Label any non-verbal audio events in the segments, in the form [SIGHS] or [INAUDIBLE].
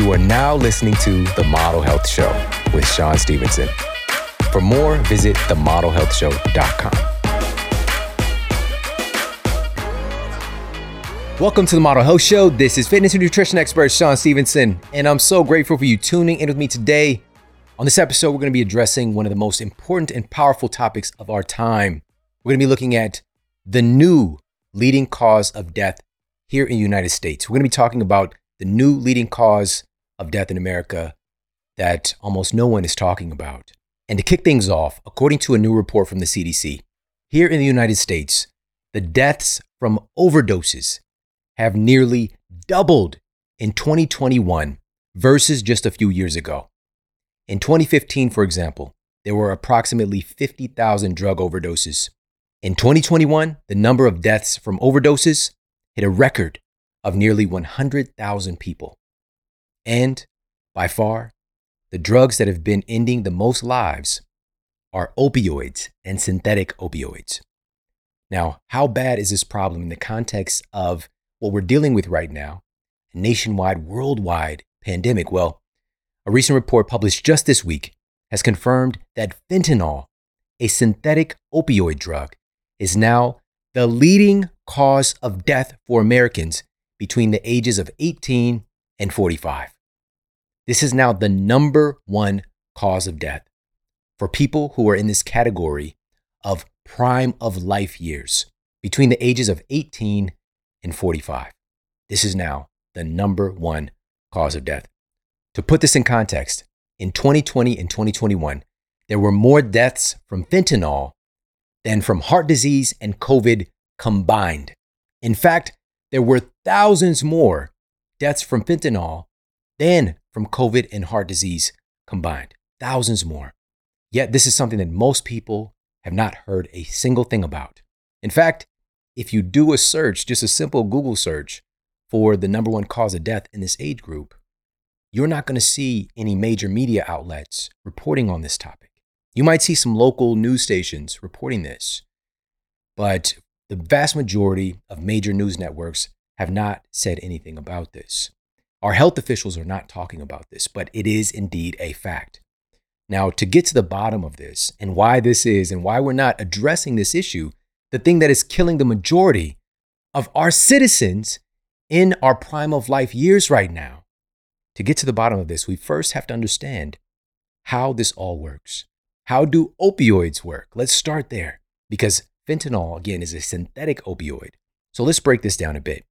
You are now listening to The Model Health Show with Shawn Stevenson. For more, visit themodelhealthshow.com. Welcome to the Model Health Show. This is fitness and nutrition expert Shawn Stevenson, and I'm so grateful for you tuning in with me today. On this episode, we're going to be addressing one of the most important and powerful topics of our time. We're going to be looking at the new leading cause of death here in the United States. We're going to be talking about the new leading cause of death in America that almost no one is talking about. And to kick things off, according to a new report from the CDC, here in the United States, the deaths from overdoses have nearly doubled in 2021 versus just a few years ago. In 2015, for example, there were approximately 50,000 drug overdoses. In 2021, the number of deaths from overdoses hit a record of nearly 100,000 people. And by far, the drugs that have been ending the most lives are opioids and synthetic opioids. Now, how bad is this problem in the context of what we're dealing with right now, a nationwide, worldwide pandemic? Well, a recent report published just this week has confirmed that fentanyl, a synthetic opioid drug, is now the leading cause of death for Americans between the ages of 18 and 45. This is now the number one cause of death for people who are in this category of prime of life years between the ages of 18 and 45. This is now the number one cause of death. To put this in context, in 2020 and 2021, there were more deaths from fentanyl than from heart disease and COVID combined. In fact, there were thousands more deaths from fentanyl than from COVID and heart disease combined. Thousands more. Yet, this is something that most people have not heard a single thing about. In fact, if you do a search, just a simple Google search for the number one cause of death in this age group, you're not going to see any major media outlets reporting on this topic. You might see some local news stations reporting this, but the vast majority of major news networks have not said anything about this. Our health officials are not talking about this, but it is indeed a fact. Now, to get to the bottom of this and why this is and why we're not addressing this issue, the thing that is killing the majority of our citizens in our prime of life years right now. To get to the bottom of this, we first have to understand how this all works. How do opioids work? Let's start there because fentanyl, again, is a synthetic opioid. So let's break this down a bit.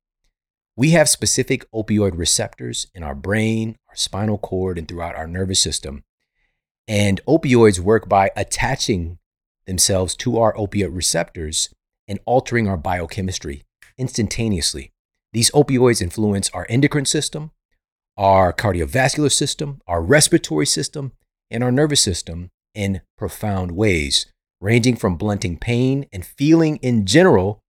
We have specific opioid receptors in our brain, our spinal cord, and throughout our nervous system. And opioids work by attaching themselves to our opiate receptors and altering our biochemistry instantaneously. These opioids influence our endocrine system, our cardiovascular system, our respiratory system, and our nervous system in profound ways, ranging from blunting pain and feeling in general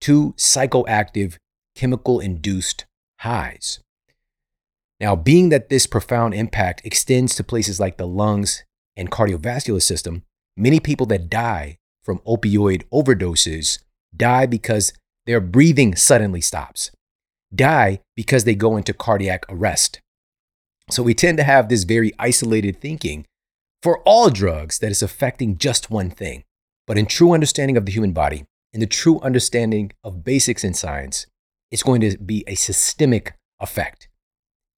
to psychoactive chemical induced highs. Now, being that this profound impact extends to places like the lungs and cardiovascular system, Many people that die from opioid overdoses die because their breathing suddenly stops, die because they go into cardiac arrest. So we tend to have this very isolated thinking for all drugs that is affecting just one thing. But in true understanding of the human body, in the true understanding of basics in science, it's going to be a systemic effect.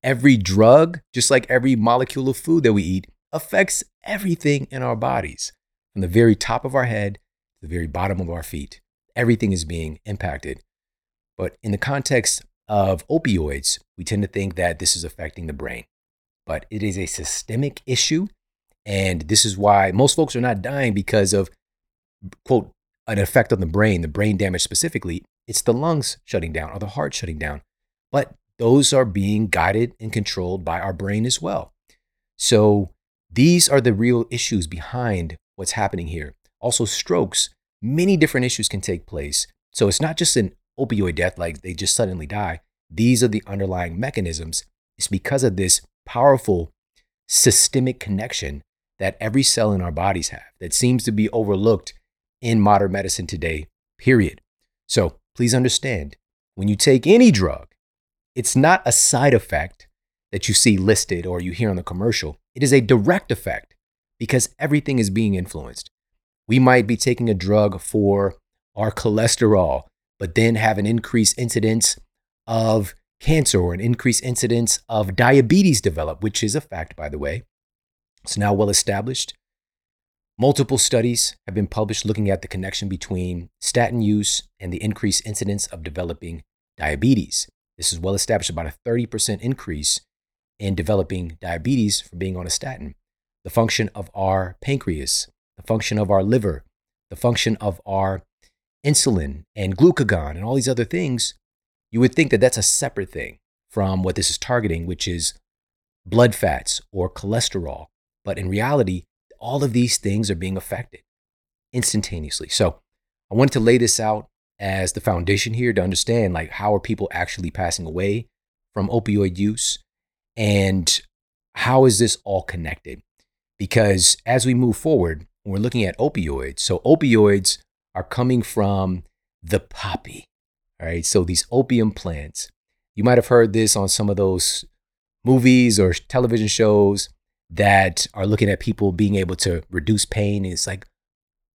Every drug, just like every molecule of food that we eat, affects everything in our bodies from the very top of our head to the very bottom of our feet. Everything is being impacted. But in the context of opioids, we tend to think that this is affecting the brain. But it is a systemic issue. And this is why most folks are not dying because of, quote, an effect on the brain, the brain damage specifically. It's the lungs shutting down or the heart shutting down. But those are being guided and controlled by our brain as well. So these are the real issues behind what's happening here. Also, strokes, many different issues can take place. So it's not just an opioid death, like they just suddenly die. These are the underlying mechanisms. It's because of this powerful systemic connection that every cell in our bodies have that seems to be overlooked in modern medicine today, period. So please understand when you take any drug, it's not a side effect that you see listed or you hear on the commercial. It is a direct effect because everything is being influenced. We might be taking a drug for our cholesterol, but then have an increased incidence of cancer or an increased incidence of diabetes develop, which is a fact, by the way. It's now well established. Multiple studies have been published looking at the connection between statin use and the increased incidence of developing diabetes. This is well established about a 30% increase in developing diabetes from being on a statin. The function of our pancreas, the function of our liver, the function of our insulin and glucagon and all these other things, you would think that that's a separate thing from what this is targeting, which is blood fats or cholesterol. But in reality, all of these things are being affected instantaneously. So I wanted to lay this out as the foundation here to understand like how are people actually passing away from opioid use and how is this all connected? Because as we move forward, we're looking at opioids. So opioids are coming from the poppy. All right. So these opium plants, you might have heard this on some of those movies or television shows that are looking at people being able to reduce pain. It's like,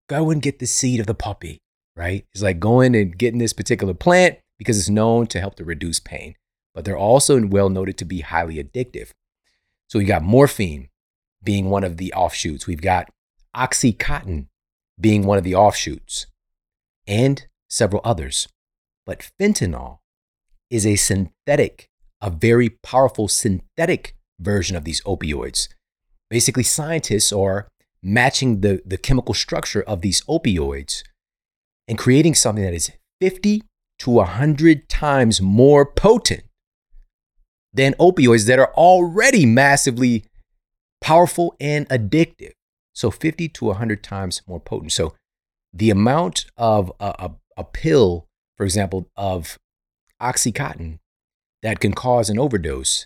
go and get the seed of the poppy, right? It's like going and getting this particular plant because it's known to help to reduce pain, but they're also well noted to be highly addictive. So we got morphine being one of the offshoots. We've got Oxycontin being one of the offshoots, and several others. But fentanyl is a synthetic, a very powerful synthetic version of these opioids. Basically, scientists are matching the, the chemical structure of these opioids and creating something that is 50 to 100 times more potent than opioids that are already massively powerful and addictive. So 50 to 100 times more potent. So the amount of a, a, a pill, for example, of Oxycontin that can cause an overdose,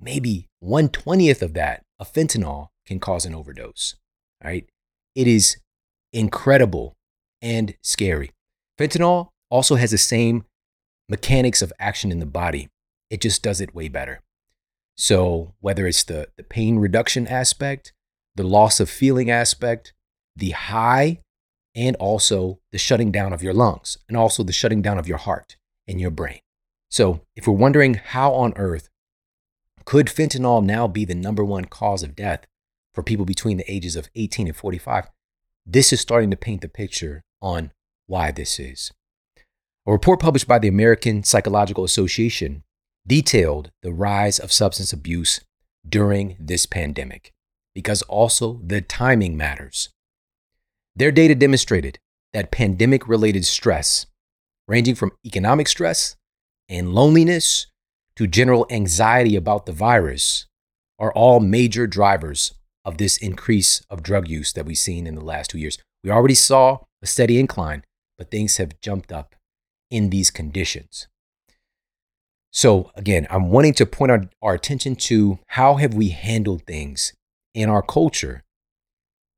maybe 120th of that of fentanyl can cause an overdose. Right? It is incredible and scary. Fentanyl also has the same mechanics of action in the body. It just does it way better. So whether it's the, the pain reduction aspect, the loss of feeling aspect, the high, and also the shutting down of your lungs, and also the shutting down of your heart and your brain. So, if we're wondering how on earth could fentanyl now be the number one cause of death for people between the ages of 18 and 45, this is starting to paint the picture on why this is. A report published by the American Psychological Association detailed the rise of substance abuse during this pandemic because also the timing matters. Their data demonstrated that pandemic related stress, ranging from economic stress and loneliness to general anxiety about the virus, are all major drivers of this increase of drug use that we've seen in the last two years. We already saw a steady incline, but things have jumped up in these conditions. So again, I'm wanting to point our, our attention to how have we handled things in our culture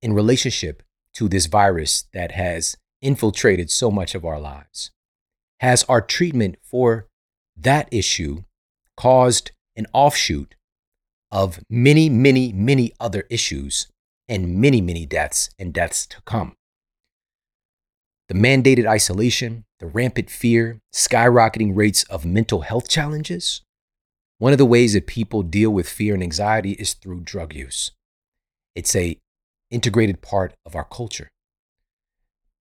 in relationship to this virus that has infiltrated so much of our lives? Has our treatment for that issue caused an offshoot of many, many, many other issues and many, many deaths and deaths to come? The mandated isolation, the rampant fear, skyrocketing rates of mental health challenges. One of the ways that people deal with fear and anxiety is through drug use. It's a integrated part of our culture.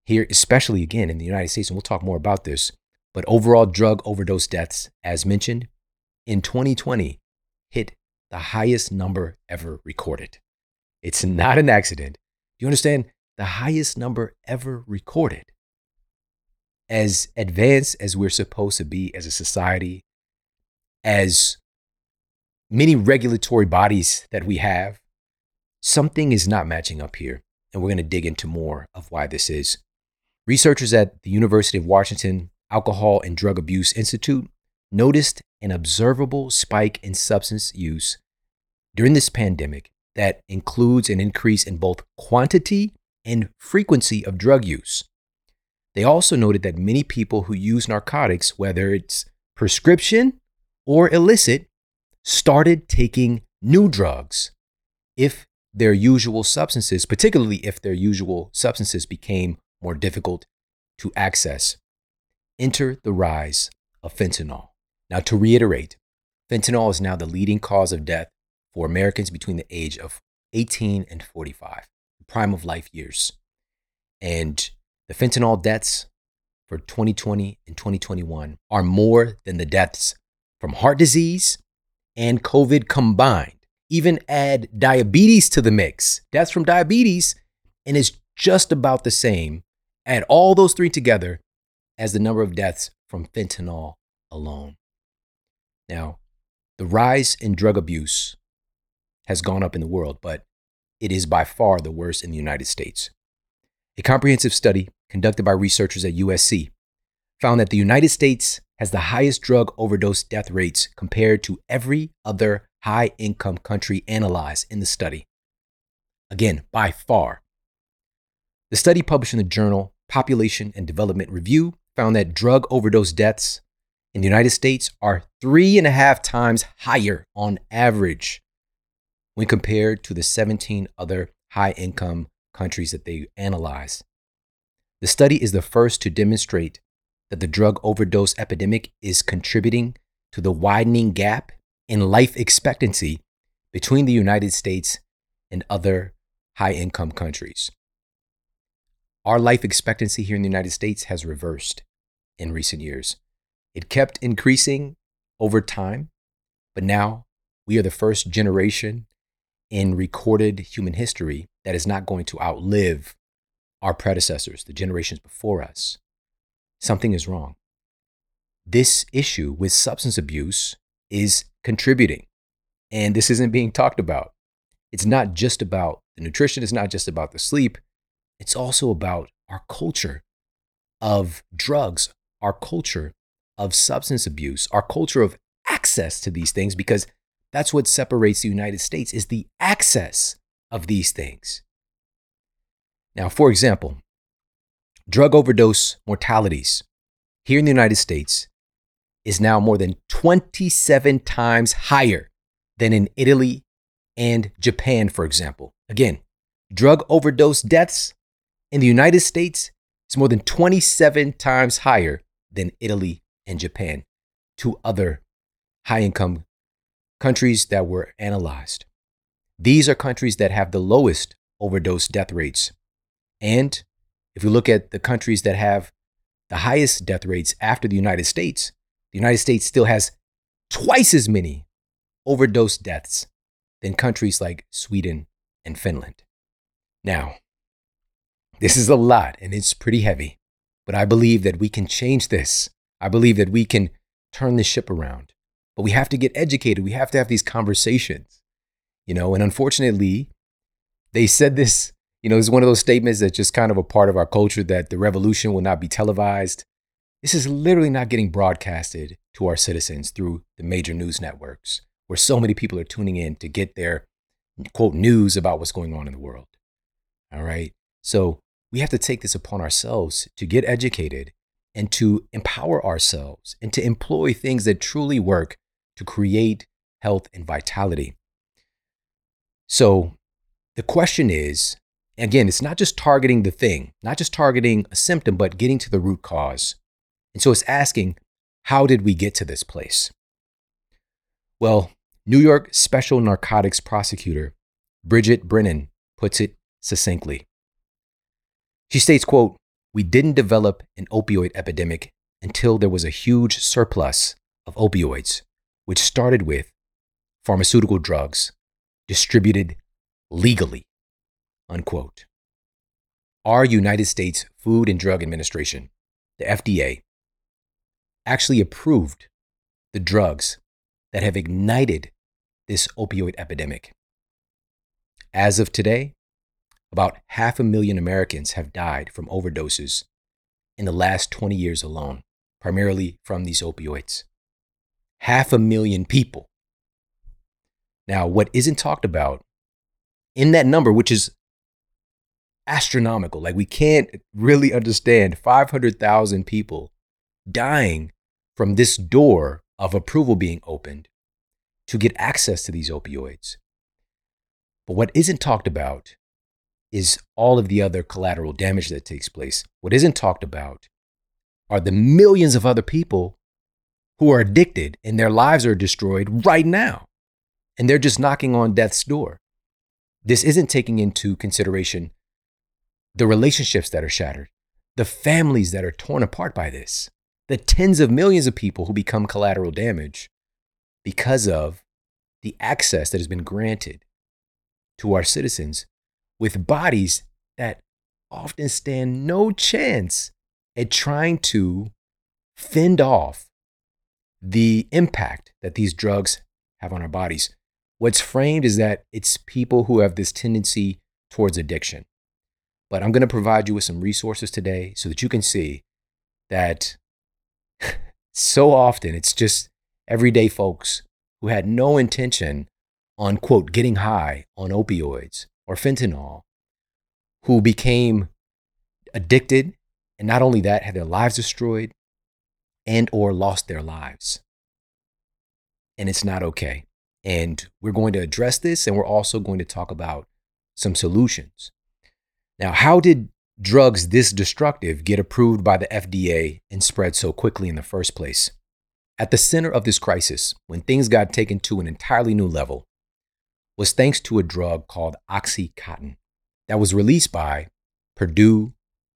Here, especially again in the United States, and we'll talk more about this, but overall drug overdose deaths, as mentioned, in 2020 hit the highest number ever recorded. It's not an accident. Do you understand? The highest number ever recorded. As advanced as we're supposed to be as a society, as many regulatory bodies that we have, something is not matching up here. And we're going to dig into more of why this is. Researchers at the University of Washington Alcohol and Drug Abuse Institute noticed an observable spike in substance use during this pandemic that includes an increase in both quantity and frequency of drug use. They also noted that many people who use narcotics, whether it's prescription or illicit, started taking new drugs if their usual substances, particularly if their usual substances became more difficult to access. Enter the rise of fentanyl. Now, to reiterate, fentanyl is now the leading cause of death for Americans between the age of 18 and 45, the prime of life years. And the fentanyl deaths for 2020 and 2021 are more than the deaths from heart disease and COVID combined. Even add diabetes to the mix, deaths from diabetes, and it's just about the same. Add all those three together as the number of deaths from fentanyl alone. Now, the rise in drug abuse has gone up in the world, but it is by far the worst in the United States. A comprehensive study conducted by researchers at USC found that the United States has the highest drug overdose death rates compared to every other high income country analyzed in the study. Again, by far. The study published in the journal Population and Development Review found that drug overdose deaths in the United States are three and a half times higher on average when compared to the 17 other high income countries that they analyzed. The study is the first to demonstrate that the drug overdose epidemic is contributing to the widening gap in life expectancy between the United States and other high income countries. Our life expectancy here in the United States has reversed in recent years. It kept increasing over time, but now we are the first generation in recorded human history that is not going to outlive our predecessors, the generations before us. Something is wrong. This issue with substance abuse is contributing, and this isn't being talked about. It's not just about the nutrition, it's not just about the sleep, it's also about our culture of drugs, our culture of substance abuse, our culture of access to these things, because that's what separates the United States is the access of these things. Now, for example, drug overdose mortalities here in the United States is now more than 27 times higher than in Italy and Japan, for example. Again, drug overdose deaths in the United States is more than 27 times higher than Italy and Japan, two other high income countries that were analyzed. These are countries that have the lowest overdose death rates. And if you look at the countries that have the highest death rates after the United States, the United States still has twice as many overdose deaths than countries like Sweden and Finland. Now, this is a lot and it's pretty heavy, but I believe that we can change this. I believe that we can turn this ship around. But we have to get educated. We have to have these conversations, you know, and unfortunately, they said this, you know, it's one of those statements that's just kind of a part of our culture that the revolution will not be televised. This is literally not getting broadcasted to our citizens through the major news networks, where so many people are tuning in to get their quote news about what's going on in the world. All right. So we have to take this upon ourselves to get educated and to empower ourselves and to employ things that truly work to create health and vitality. So the question is again, it's not just targeting the thing, not just targeting a symptom, but getting to the root cause. And so it's asking, how did we get to this place? Well, New York Special Narcotics Prosecutor Bridget Brennan puts it succinctly. She states, quote, we didn't develop an opioid epidemic until there was a huge surplus of opioids, which started with pharmaceutical drugs distributed legally, unquote. Our United States Food and Drug Administration, the FDA, actually approved the drugs that have ignited this opioid epidemic. As of today, about half a million Americans have died from overdoses in the last 20 years alone, primarily from these opioids. Half a million people. Now, what isn't talked about in that number, which is astronomical, like we can't really understand 500,000 people dying from this door of approval being opened to get access to these opioids. But what isn't talked about is all of the other collateral damage that takes place. What isn't talked about are the millions of other people who are addicted and their lives are destroyed right now. And they're just knocking on death's door. This isn't taking into consideration the relationships that are shattered, the families that are torn apart by this, the tens of millions of people who become collateral damage because of the access that has been granted to our citizens with bodies that often stand no chance at trying to fend off the impact that these drugs have on our bodies. What's framed is that it's people who have this tendency towards addiction. But I'm going to provide you with some resources today so that you can see that [LAUGHS] so often it's just everyday folks who had no intention on, quote, getting high on opioids or fentanyl, who became addicted and not only that had their lives destroyed and or lost their lives. And it's not okay. And we're going to address this and we're also going to talk about some solutions. Now how did drugs this destructive get approved by the FDA and spread so quickly in the first place? At the center of this crisis when things got taken to an entirely new level was thanks to a drug called Oxycontin that was released by Purdue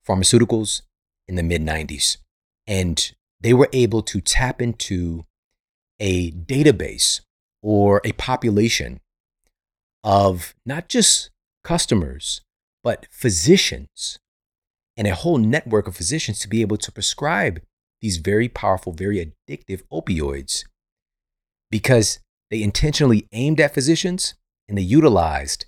Pharmaceuticals in the mid 90s. And they were able to tap into a database or a population of not just customers, but physicians and a whole network of physicians to be able to prescribe these very powerful, very addictive opioids because they intentionally aimed at physicians and they utilized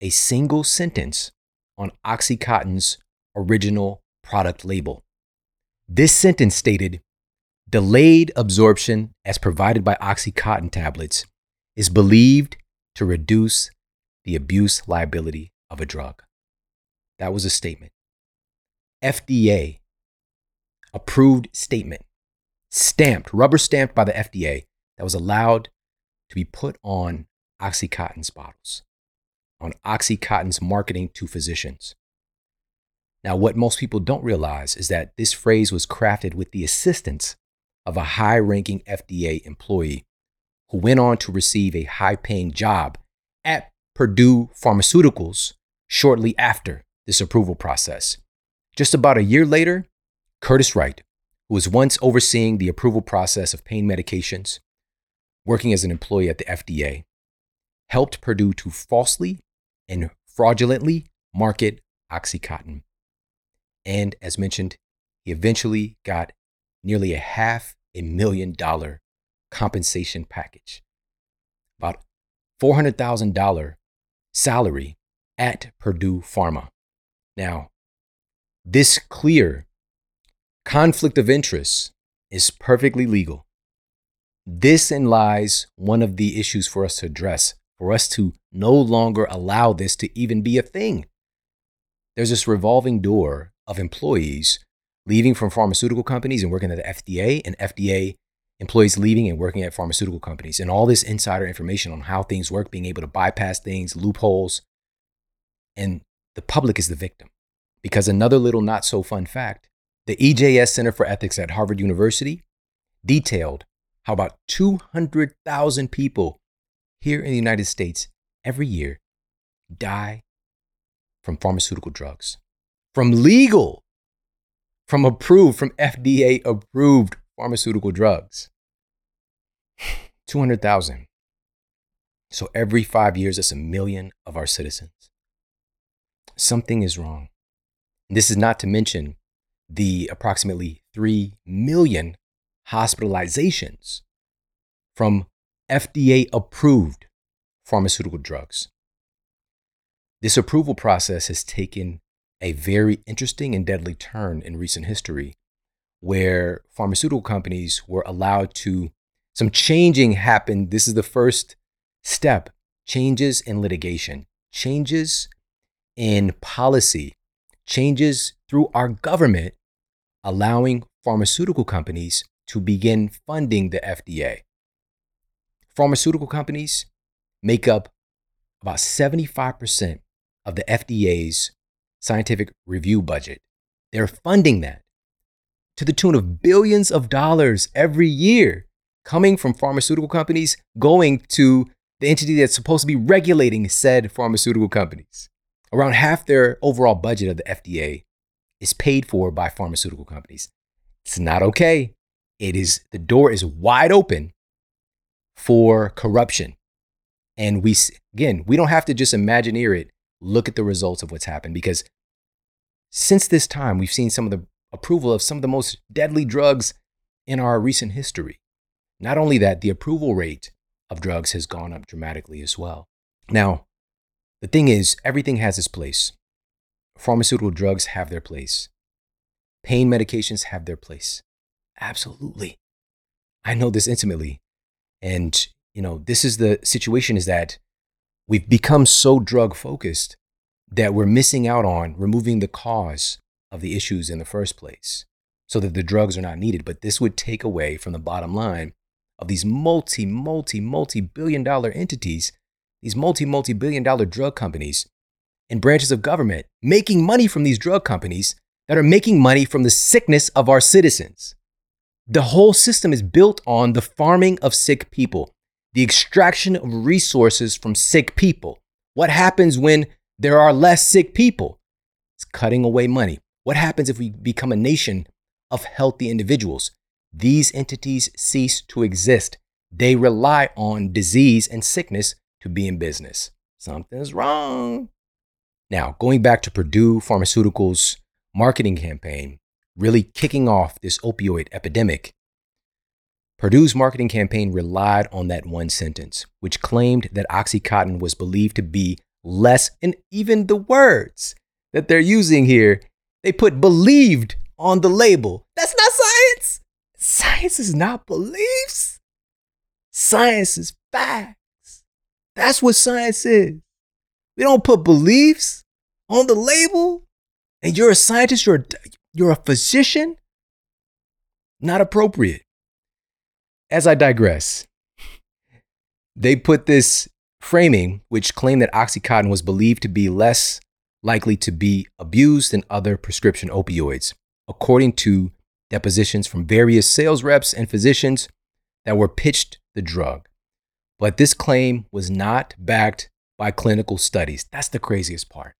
a single sentence on Oxycontin's original product label. This sentence stated delayed absorption as provided by Oxycontin tablets is believed to reduce the abuse liability of a drug. That was a statement. FDA approved statement, stamped, rubber stamped by the FDA, that was allowed to be put on Oxycontin's bottles, on Oxycontin's marketing to physicians. Now, what most people don't realize is that this phrase was crafted with the assistance of a high ranking FDA employee who went on to receive a high paying job at Purdue Pharmaceuticals shortly after this approval process. Just about a year later, Curtis Wright, who was once overseeing the approval process of pain medications, working as an employee at the FDA, helped Purdue to falsely and fraudulently market Oxycontin. And as mentioned, he eventually got nearly a half a million dollar compensation package, about $400,000 salary at Purdue Pharma. Now, this clear conflict of interest is perfectly legal. This in lies one of the issues for us to address, for us to no longer allow this to even be a thing. There's this revolving door of employees leaving from pharmaceutical companies and working at the FDA, and FDA employees leaving and working at pharmaceutical companies, and all this insider information on how things work, being able to bypass things, loopholes. And the public is the victim. Because another little not so fun fact the EJS Center for Ethics at Harvard University detailed how about 200,000 people here in the United States every year die from pharmaceutical drugs from legal, from approved, from FDA approved pharmaceutical drugs. [SIGHS] 200,000. So every five years, that's a million of our citizens. Something is wrong. This is not to mention the approximately 3 million hospitalizations from FDA approved pharmaceutical drugs. This approval process has taken a very interesting and deadly turn in recent history where pharmaceutical companies were allowed to, some changing happened. This is the first step changes in litigation, changes in policy, changes through our government, allowing pharmaceutical companies to begin funding the FDA. Pharmaceutical companies make up about 75% of the FDA's scientific review budget. They're funding that to the tune of billions of dollars every year coming from pharmaceutical companies going to the entity that's supposed to be regulating said pharmaceutical companies. Around half their overall budget of the FDA is paid for by pharmaceutical companies. It's not okay. It is the door is wide open for corruption. And we again, we don't have to just imagineer it. Look at the results of what's happened because since this time we've seen some of the approval of some of the most deadly drugs in our recent history. Not only that, the approval rate of drugs has gone up dramatically as well. Now, the thing is, everything has its place. Pharmaceutical drugs have their place. Pain medications have their place. Absolutely. I know this intimately. And, you know, this is the situation is that we've become so drug focused that we're missing out on removing the cause of the issues in the first place so that the drugs are not needed. But this would take away from the bottom line of these multi, multi, multi billion dollar entities, these multi, multi billion dollar drug companies and branches of government making money from these drug companies that are making money from the sickness of our citizens. The whole system is built on the farming of sick people, the extraction of resources from sick people. What happens when there are less sick people? It's cutting away money. What happens if we become a nation of healthy individuals? These entities cease to exist. They rely on disease and sickness to be in business. Something's wrong. Now, going back to Purdue Pharmaceuticals' marketing campaign, really kicking off this opioid epidemic, Purdue's marketing campaign relied on that one sentence, which claimed that Oxycontin was believed to be less, and even the words that they're using here, they put believed on the label. That's not science. Science is not beliefs. Science is facts. That's what science is. We don't put beliefs on the label. And you're a scientist, you're a, you're a physician. Not appropriate. As I digress, they put this framing, which claimed that Oxycontin was believed to be less likely to be abused than other prescription opioids, according to depositions from various sales reps and physicians that were pitched the drug. But this claim was not backed by clinical studies. That's the craziest part.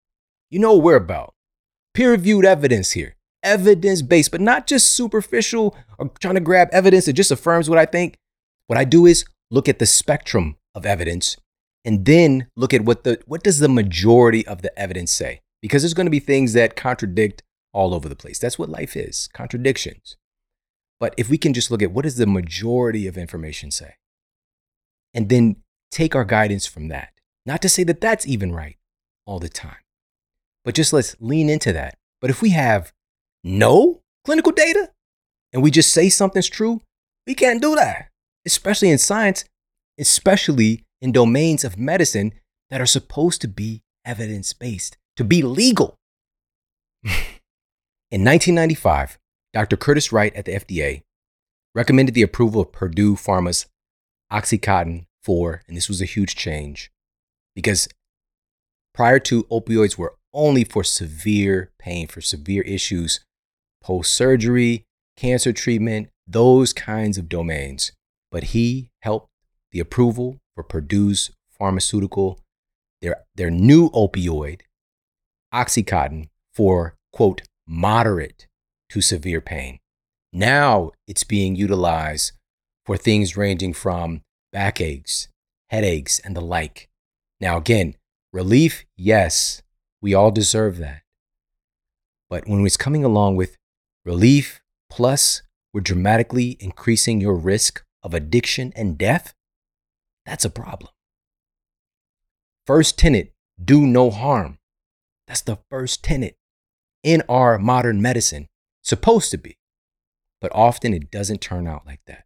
You know what we're about. Peer reviewed evidence here, evidence based, but not just superficial. Or trying to grab evidence that just affirms what I think. What I do is look at the spectrum of evidence and then look at what the what does the majority of the evidence say? Because there's going to be things that contradict all over the place. That's what life is contradictions. But if we can just look at what does the majority of information say? And then take our guidance from that. Not to say that that's even right all the time but just let's lean into that. But if we have no clinical data and we just say something's true we can't do that especially in science especially in domains of medicine that are supposed to be evidence based, to be legal. [LAUGHS] in 1995, Dr. Curtis Wright at the FDA recommended the approval of Purdue Pharma's Oxycontin 4, and this was a huge change because prior to opioids were only for severe pain, for severe issues, post surgery, cancer treatment, those kinds of domains. But he helped the approval for Purdue's pharmaceutical, their, their new opioid, Oxycontin, for quote, moderate to severe pain. Now it's being utilized for things ranging from backaches, headaches, and the like. Now, again, relief, yes, we all deserve that. But when it's coming along with relief plus we're dramatically increasing your risk of addiction and death, that's a problem. First tenet do no harm. That's the first tenet in our modern medicine, supposed to be. But often it doesn't turn out like that.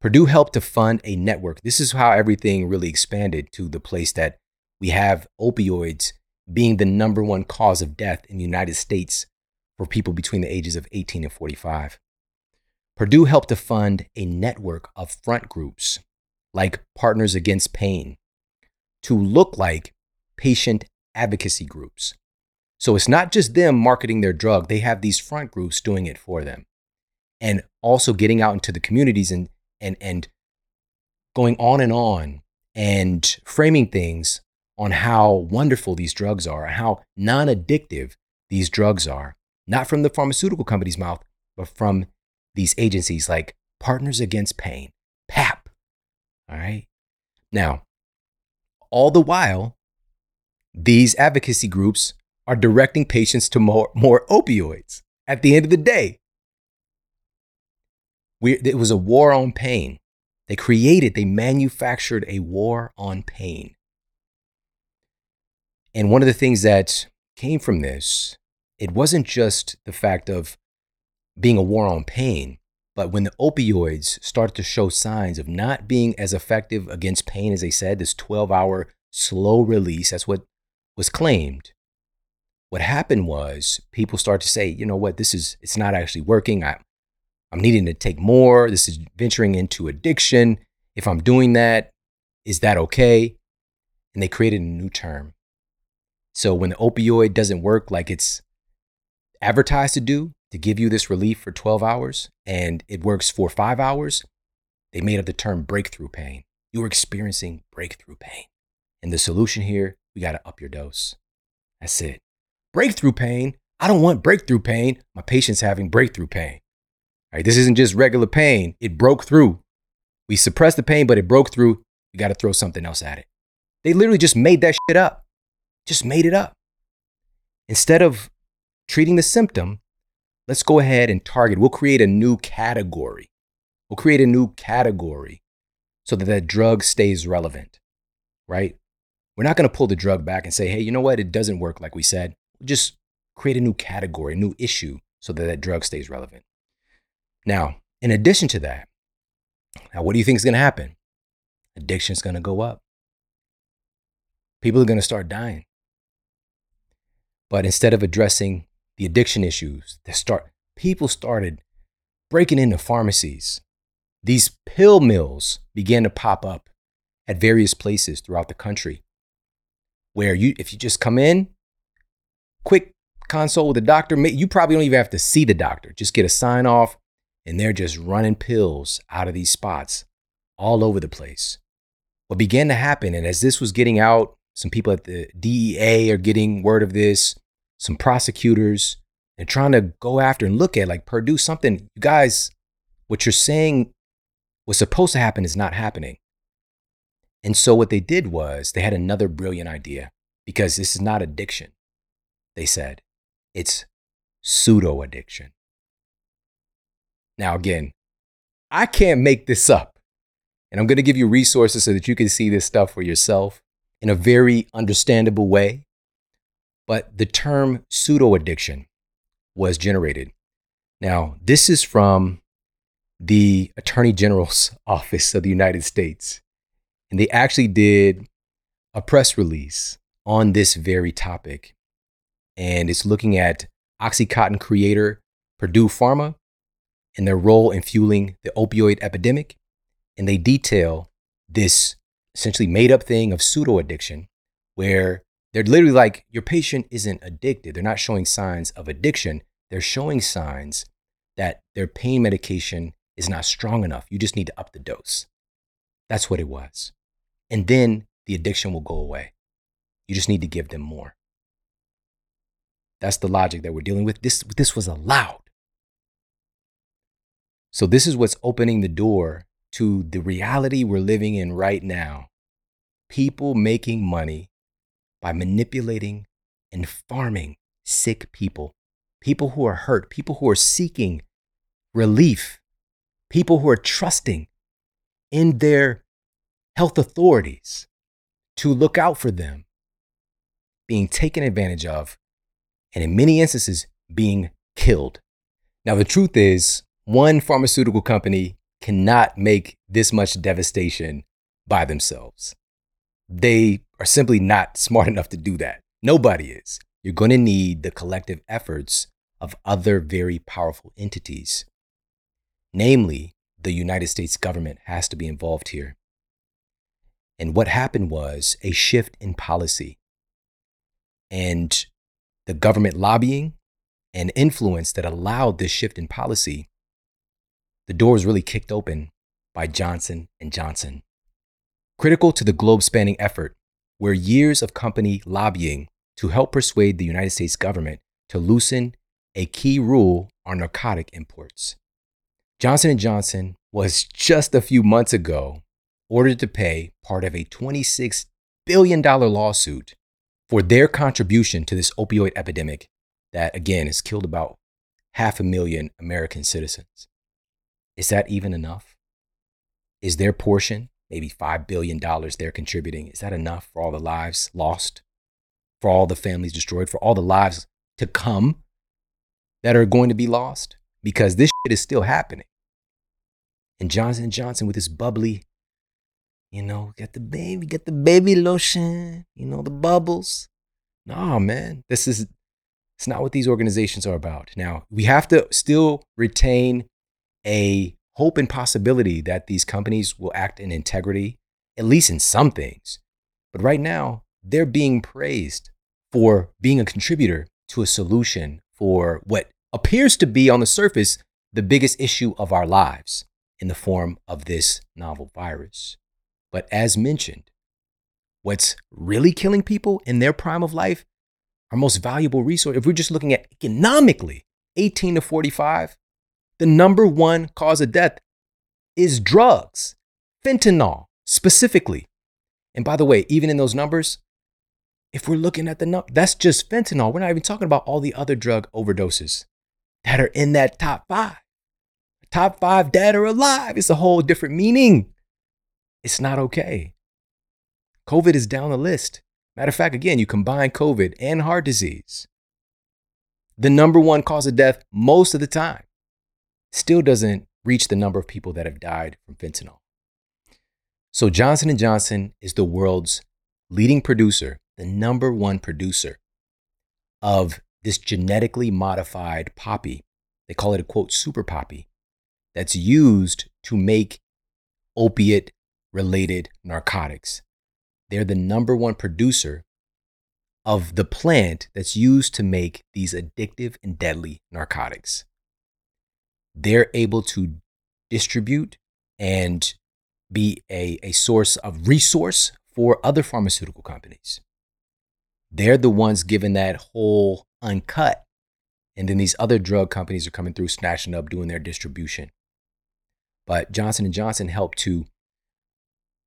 Purdue helped to fund a network. This is how everything really expanded to the place that we have opioids being the number one cause of death in the United States for people between the ages of 18 and 45. Purdue helped to fund a network of front groups like Partners Against Pain to look like patient advocacy groups. So it's not just them marketing their drug, they have these front groups doing it for them. And also getting out into the communities and and and going on and on and framing things on how wonderful these drugs are, how non-addictive these drugs are, not from the pharmaceutical company's mouth, but from these agencies like Partners Against Pain, PAP. All right. Now, all the while, these advocacy groups are directing patients to more, more opioids at the end of the day. We, it was a war on pain. They created, they manufactured a war on pain. And one of the things that came from this, it wasn't just the fact of being a war on pain, but when the opioids started to show signs of not being as effective against pain as they said, this 12 hour slow release, that's what was claimed. What happened was people started to say, you know what, this is, it's not actually working. I, I'm needing to take more. This is venturing into addiction. If I'm doing that, is that okay? And they created a new term. So when the opioid doesn't work like it's advertised to do, to give you this relief for 12 hours, and it works for five hours, they made up the term breakthrough pain. You're experiencing breakthrough pain. And the solution here, we got to up your dose. That's it. Breakthrough pain. I don't want breakthrough pain. My patient's having breakthrough pain. All right, this isn't just regular pain. It broke through. We suppressed the pain, but it broke through. We got to throw something else at it. They literally just made that shit up. Just made it up. Instead of treating the symptom, let's go ahead and target. We'll create a new category. We'll create a new category so that that drug stays relevant, right? We're not going to pull the drug back and say, hey, you know what? It doesn't work like we said. We'll just create a new category, a new issue so that that drug stays relevant. Now, in addition to that, now what do you think is going to happen? Addiction is going to go up. People are going to start dying. But instead of addressing the addiction issues, that start people started breaking into pharmacies. These pill mills began to pop up at various places throughout the country where you if you just come in, quick consult with the doctor, you probably don't even have to see the doctor. Just get a sign off, and they're just running pills out of these spots all over the place. What began to happen, and as this was getting out, some people at the DEA are getting word of this, some prosecutors, and trying to go after and look at like Purdue something. You guys, what you're saying was supposed to happen is not happening. And so what they did was they had another brilliant idea because this is not addiction. They said it's pseudo addiction. Now, again, I can't make this up. And I'm going to give you resources so that you can see this stuff for yourself in a very understandable way. But the term pseudo addiction was generated. Now, this is from the Attorney General's [LAUGHS] Office of the United States. And they actually did a press release on this very topic. And it's looking at Oxycontin creator Purdue Pharma and their role in fueling the opioid epidemic. And they detail this essentially made up thing of pseudo addiction, where they're literally like, your patient isn't addicted. They're not showing signs of addiction. They're showing signs that their pain medication is not strong enough. You just need to up the dose. That's what it was. And then the addiction will go away. You just need to give them more. That's the logic that we're dealing with. This, this was allowed. So, this is what's opening the door to the reality we're living in right now. People making money by manipulating and farming sick people, people who are hurt, people who are seeking relief, people who are trusting in their health authorities to look out for them being taken advantage of and in many instances being killed. Now, the truth is, one pharmaceutical company cannot make this much devastation by themselves. They are simply not smart enough to do that. Nobody is. You're going to need the collective efforts of other very powerful entities. Namely, the United States government has to be involved here. And what happened was a shift in policy and the government lobbying and influence that allowed this shift in policy. The door was really kicked open by Johnson and Johnson. Critical to the globe-spanning effort were years of company lobbying to help persuade the United States government to loosen a key rule on narcotic imports. Johnson & Johnson was just a few months ago ordered to pay part of a $26 billion lawsuit for their contribution to this opioid epidemic that, again, has killed about half a million American citizens. Is that even enough? Is their portion, maybe $5 billion they're contributing, is that enough for all the lives lost, for all the families destroyed, for all the lives to come that are going to be lost? Because this shit is still happening. And Johnson & Johnson with his bubbly you know, get the baby, get the baby lotion, you know, the bubbles. Nah, man, this is it's not what these organizations are about. Now, we have to still retain a hope and possibility that these companies will act in integrity, at least in some things. But right now, they're being praised for being a contributor to a solution for what appears to be on the surface the biggest issue of our lives in the form of this novel virus. But as mentioned, what's really killing people in their prime of life, our most valuable resource, if we're just looking at economically, 18 to 45, the number one cause of death is drugs, fentanyl specifically. And by the way, even in those numbers, if we're looking at the number, that's just fentanyl. We're not even talking about all the other drug overdoses that are in that top five. Top five dead or alive. It's a whole different meaning. It's not okay. COVID is down the list. Matter of fact, again, you combine COVID and heart disease. The number one cause of death most of the time still doesn't reach the number of people that have died from fentanyl. So Johnson & Johnson is the world's leading producer, the number one producer of this genetically modified poppy. They call it a quote super poppy that's used to make opiate related narcotics. They're the number one producer of the plant that's used to make these addictive and deadly narcotics. They're able to distribute and be a, a source of resource for other pharmaceutical companies. They're the ones given that whole uncut. And then these other drug companies are coming through, snatching up, doing their distribution. But Johnson & Johnson helped to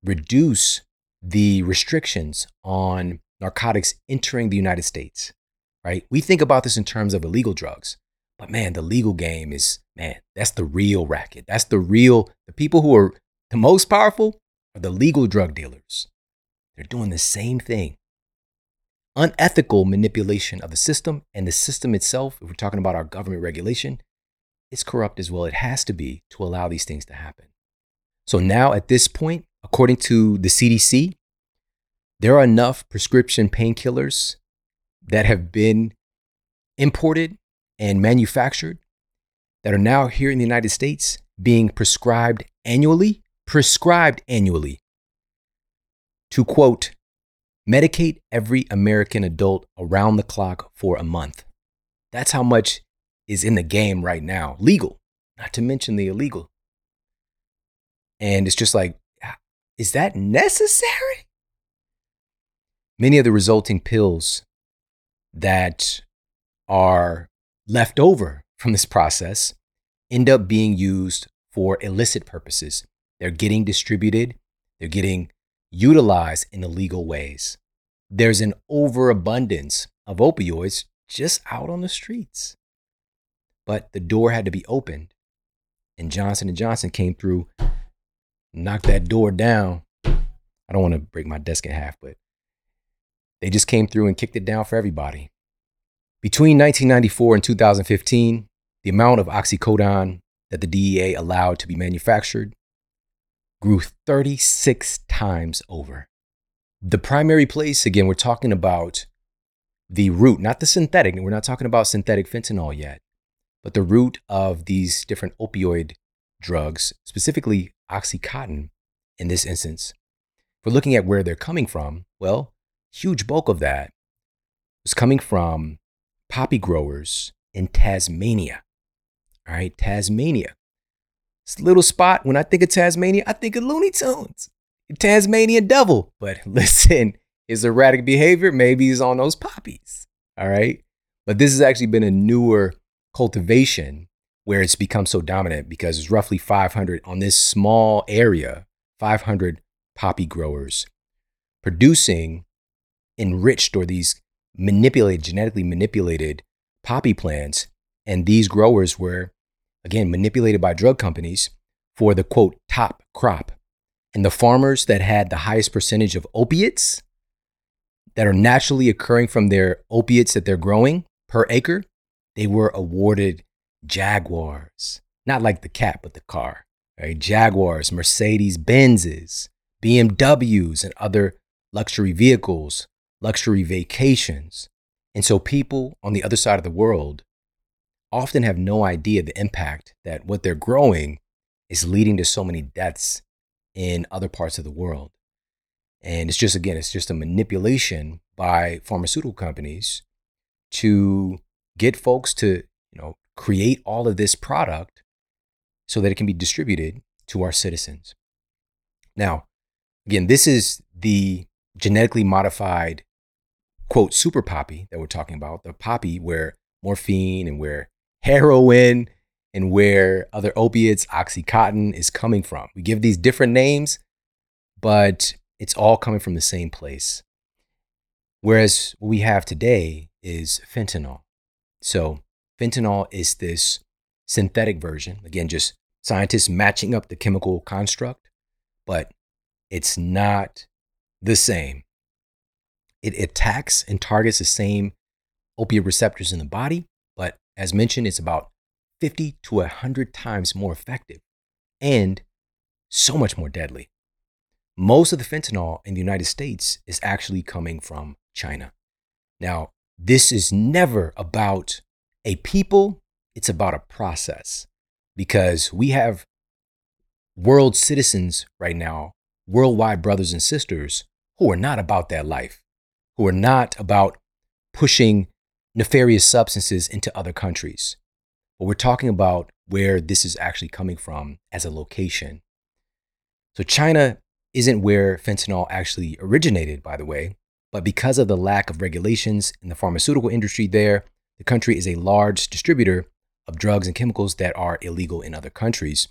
reduce the restrictions on narcotics entering the United States, right? We think about this in terms of illegal drugs, but man, the legal game is, man, that's the real racket. That's the real, the people who are the most powerful are the legal drug dealers. They're doing the same thing. Unethical manipulation of the system and the system itself, if we're talking about our government regulation, is corrupt as well. It has to be to allow these things to happen. So now at this point, according to the CDC, there are enough prescription painkillers that have been imported and manufactured that are now here in the United States being prescribed annually, prescribed annually to quote, medicate every American adult around the clock for a month. That's how much is in the game right now, legal, not to mention the illegal. And it's just like, is that necessary? Many of the resulting pills that are left over from this process end up being used for illicit purposes. They're getting distributed, they're getting utilized in illegal ways. There's an overabundance of opioids just out on the streets. But the door had to be opened, and Johnson and Johnson came through knocked that door down. I don't want to break my desk in half, but they just came through and kicked it down for everybody. Between 1994 and 2015, the amount of oxycodone that the DEA allowed to be manufactured grew 36 times over. The primary place, again, we're talking about the root, not the synthetic, we're not talking about synthetic fentanyl yet, but the root of these different opioid drugs, specifically Oxycontin in this instance. we're looking at where they're coming from, well, huge bulk of that was coming from poppy growers in Tasmania. All right, Tasmania. A little spot. When I think of Tasmania, I think of Looney Tunes, Tasmanian devil. But [LAUGHS] listen, his erratic behavior maybe is on those poppies. All right. But this has actually been a newer cultivation where it's become so dominant because it's roughly 500 on this small area, 500 poppy growers producing enriched or these manipulated, genetically manipulated poppy plants. And these growers were, again, manipulated by drug companies for the quote, top crop. And the farmers that had the highest percentage of opiates that are naturally occurring from their opiates that they're growing per acre, they were awarded Jaguars. Not like the cat, but the car. Right? Jaguars, Mercedes Benzes, BMWs, and other luxury vehicles, luxury vacations. And so people on the other side of the world often have no idea the impact that what they're growing is leading to so many deaths in other parts of the world. And it's just, again, it's just a manipulation by pharmaceutical companies to get folks to, you know, create all of this product so that it can be distributed to our citizens. Now, again, this is the genetically modified, quote, super poppy that we're talking about, the poppy where morphine and where heroin and where other opiates, Oxycontin, is coming from. We give these different names, but it's all coming from the same place. Whereas what we have today is fentanyl. So, fentanyl is this synthetic version, again, just scientists matching up the chemical construct, but it's not the same. It attacks and targets the same opiate receptors in the body, but as mentioned, it's about 50 to 100 times more effective and so much more deadly. Most of the fentanyl in the United States is actually coming from China. Now, this is never about a people, it's about a process because we have world citizens right now, worldwide brothers and sisters who are not about that life, who are not about pushing nefarious substances into other countries. But we're talking about where this is actually coming from as a location. So China isn't where fentanyl actually originated, by the way, but because of the lack of regulations in the pharmaceutical industry there, the country is a large distributor of drugs and chemicals that are illegal in other countries.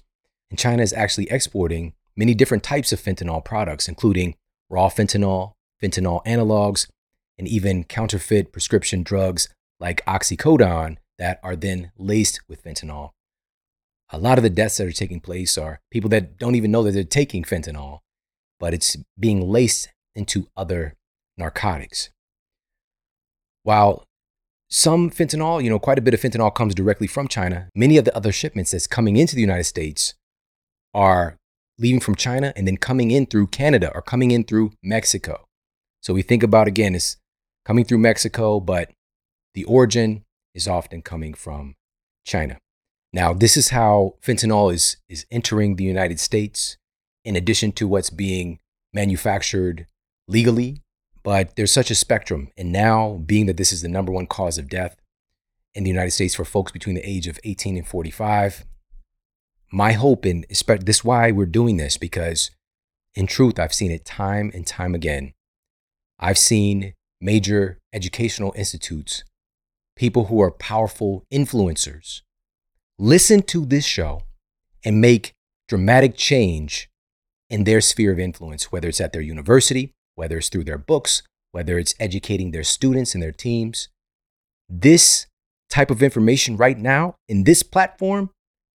And China is actually exporting many different types of fentanyl products, including raw fentanyl, fentanyl analogs, and even counterfeit prescription drugs like oxycodone that are then laced with fentanyl. A lot of the deaths that are taking place are people that don't even know that they're taking fentanyl but it's being laced into other narcotics. While some fentanyl, you know, quite a bit of fentanyl comes directly from China, many of the other shipments that's coming into the United States are leaving from China and then coming in through Canada or coming in through Mexico. So we think about again, it's coming through Mexico, but the origin is often coming from China. Now, this is how fentanyl is, is entering the United States in addition to what's being manufactured legally. But there's such a spectrum. And now, being that this is the number one cause of death in the United States for folks between the age of 18 and 45, my hope, and this is why we're doing this, because in truth, I've seen it time and time again. I've seen major educational institutes, people who are powerful influencers, listen to this show and make dramatic change in their sphere of influence, whether it's at their university, whether it's through their books, whether it's educating their students and their teams. This type of information right now in this platform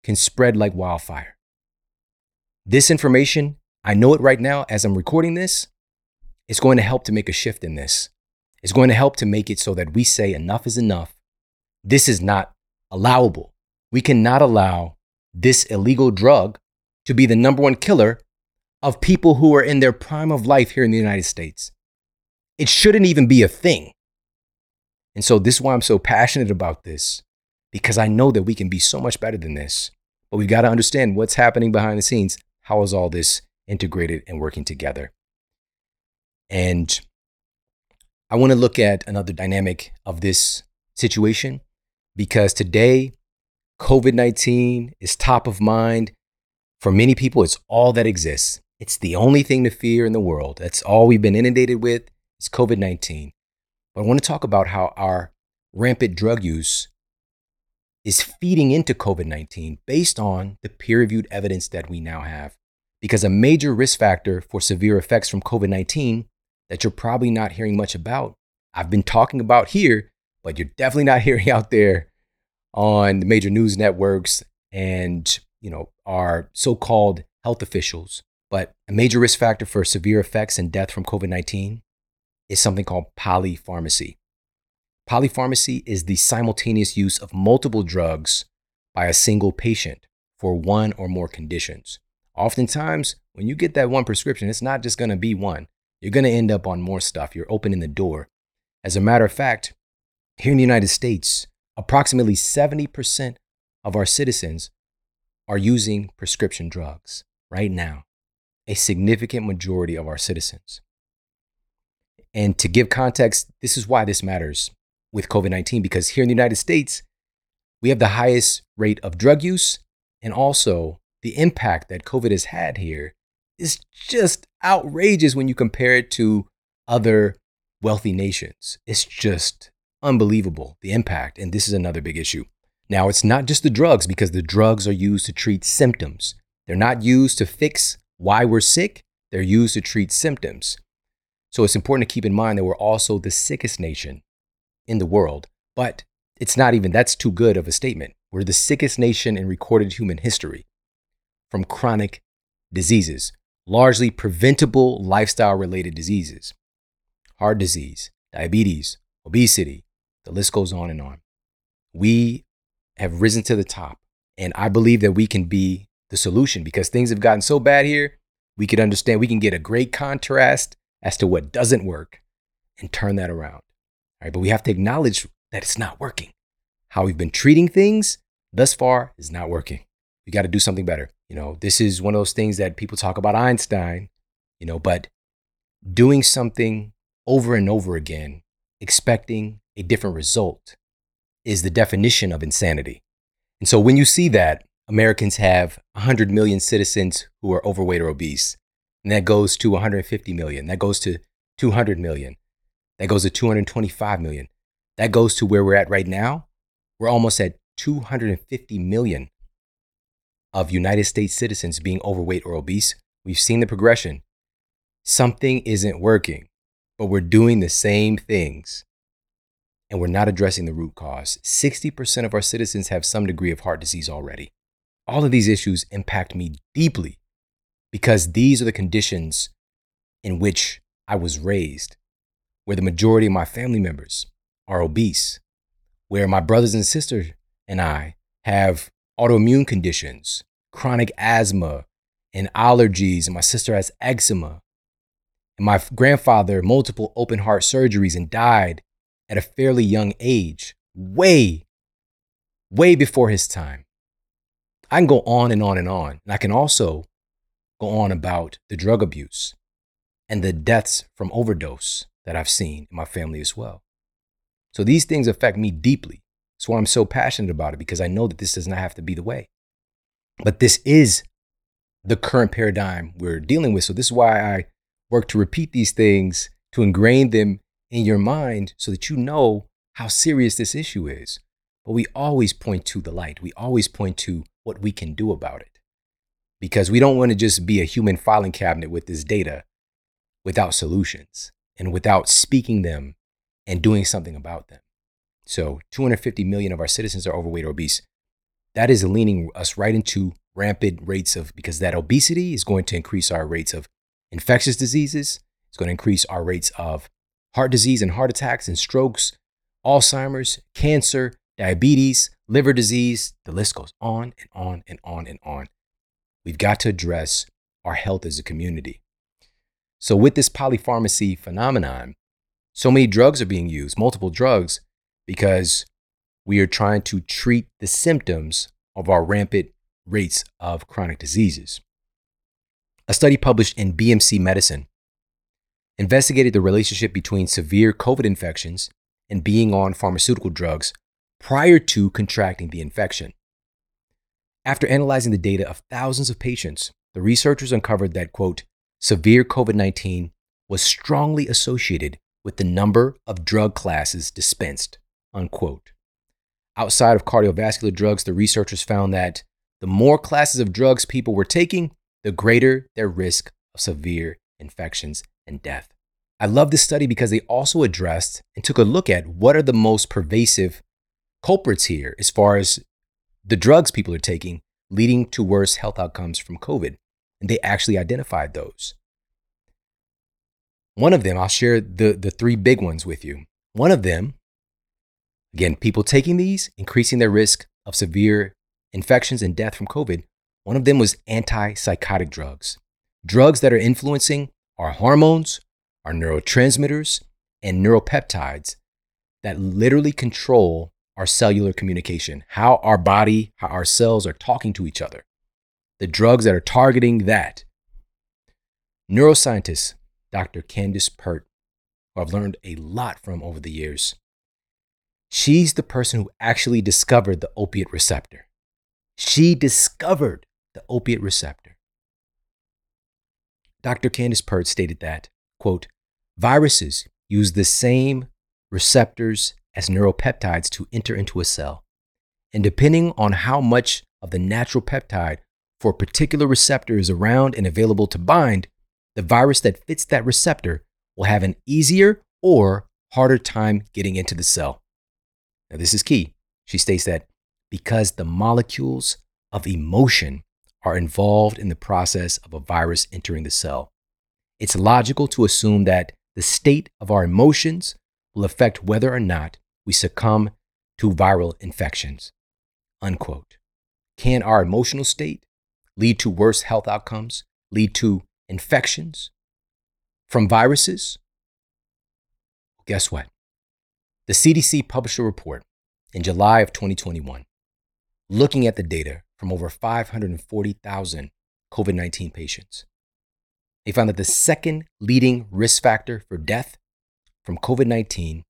can spread like wildfire. This information, I know it right now as I'm recording this, it's going to help to make a shift in this. It's going to help to make it so that we say enough is enough. This is not allowable. We cannot allow this illegal drug to be the number one killer of people who are in their prime of life here in the United States. It shouldn't even be a thing. And so, this is why I'm so passionate about this, because I know that we can be so much better than this. But we've got to understand what's happening behind the scenes. How is all this integrated and working together? And I want to look at another dynamic of this situation because today, COVID 19 is top of mind. For many people, it's all that exists. It's the only thing to fear in the world. That's all we've been inundated with is COVID 19. But I want to talk about how our rampant drug use is feeding into COVID 19 based on the peer reviewed evidence that we now have. Because a major risk factor for severe effects from COVID 19 that you're probably not hearing much about, I've been talking about here, but you're definitely not [LAUGHS] hearing out there on the major news networks and you know our so-called health officials. But a major risk factor for severe effects and death from COVID 19 is something called polypharmacy. Polypharmacy is the simultaneous use of multiple drugs by a single patient for one or more conditions. Oftentimes, when you get that one prescription, it's not just going to be one. You're going to end up on more stuff. You're opening the door. As a matter of fact, here in the United States, approximately 70% of our citizens are using prescription drugs right now, a significant majority of our citizens. And to give context, this is why this matters with COVID 19 because here in the United States, we have the highest rate of drug use and also the impact that COVID has had here is just outrageous when you compare it to other wealthy nations. It's just unbelievable, the impact. And this is another big issue. Now, it's not just the drugs because the drugs are used to treat symptoms. They're not used to fix why we're sick, they're used to treat symptoms. So it's important to keep in mind that we're also the sickest nation in the world. But it's not even, that's too good of a statement. We're the sickest nation in recorded human history from chronic diseases, largely preventable lifestyle related diseases, heart disease, diabetes, obesity, the list goes on and on. We have risen to the top. And I believe that we can be the solution because things have gotten so bad here. We could understand, we can get a great contrast as to what doesn't work and turn that around. Right, but we have to acknowledge that it's not working. How we've been treating things thus far is not working. We got to do something better. You know, this is one of those things that people talk about Einstein, you know, but doing something over and over again, expecting a different result, is the definition of insanity. And so when you see that Americans have 100 million citizens who are overweight or obese, and that goes to 150 million, that goes to 200 million, that goes to 225 million. That goes to where we're at right now. We're almost at 250 million of United States citizens being overweight or obese. We've seen the progression. Something isn't working, but we're doing the same things and we're not addressing the root cause. 60% of our citizens have some degree of heart disease already. All of these issues impact me deeply because these are the conditions in which I was raised where the majority of my family members are obese, where my brothers and sisters and I have autoimmune conditions, chronic asthma, and allergies, and my sister has eczema. And my grandfather, multiple open heart surgeries, and died at a fairly young age, way, way before his time. I can go on and on and on. And I can also go on about the drug abuse and the deaths from overdose that I've seen in my family as well. So these things affect me deeply. That's why I'm so passionate about it because I know that this does not have to be the way. But this is the current paradigm we're dealing with. So this is why I work to repeat these things, to ingrain them in your mind so that you know how serious this issue is. But we always point to the light. We always point to what we can do about it. Because we don't want to just be a human filing cabinet with this data without solutions and without speaking them and doing something about them. So 250 million of our citizens are overweight or obese. That is leaning us right into rampant rates of, because that obesity is going to increase our rates of infectious diseases. It's going to increase our rates of heart disease and heart attacks and strokes, Alzheimer's, cancer, diabetes, liver disease. The list goes on and on and on and on. We've got to address our health as a community. So, with this polypharmacy phenomenon, so many drugs are being used, multiple drugs, because we are trying to treat the symptoms of our rampant rates of chronic diseases. A study published in BMC Medicine investigated the relationship between severe COVID infections and being on pharmaceutical drugs prior to contracting the infection. After analyzing the data of thousands of patients, the researchers uncovered that, quote, severe COVID 19 was strongly associated with the number of drug classes dispensed, unquote. Outside of cardiovascular drugs, the researchers found that the more classes of drugs people were taking, the greater their risk of severe infections and death. I love this study because they also addressed and took a look at what are the most pervasive culprits here as far as the drugs people are taking leading to worse health outcomes from COVID. And they actually identified those. One of them, I'll share the, the three big ones with you. One of them, again, people taking these, increasing their risk of severe infections and death from COVID. One of them was antipsychotic drugs, drugs that are influencing our hormones, our neurotransmitters, and neuropeptides that literally control our cellular communication, how our body, how our cells are talking to each other. The drugs that are targeting that. Neuroscientist Dr. Candace Pert, who I've learned a lot from over the years, she's the person who actually discovered the opiate receptor. She discovered the opiate receptor. Dr. Candace Pert stated that, quote, viruses use the same receptors as neuropeptides to enter into a cell. And depending on how much of the natural peptide for a particular receptor is around and available to bind, the virus that fits that receptor will have an easier or harder time getting into the cell. Now, this is key. She states that because the molecules of emotion are involved in the process of a virus entering the cell, it's logical to assume that the state of our emotions will affect whether or not we succumb to viral infections. Unquote. Can our emotional state lead to worse health outcomes, lead to infections from viruses? Guess what? The CDC published a report in July of 2021 looking at the data from over 540,000 COVID 19 patients. They found that the second leading risk factor for death from COVID 19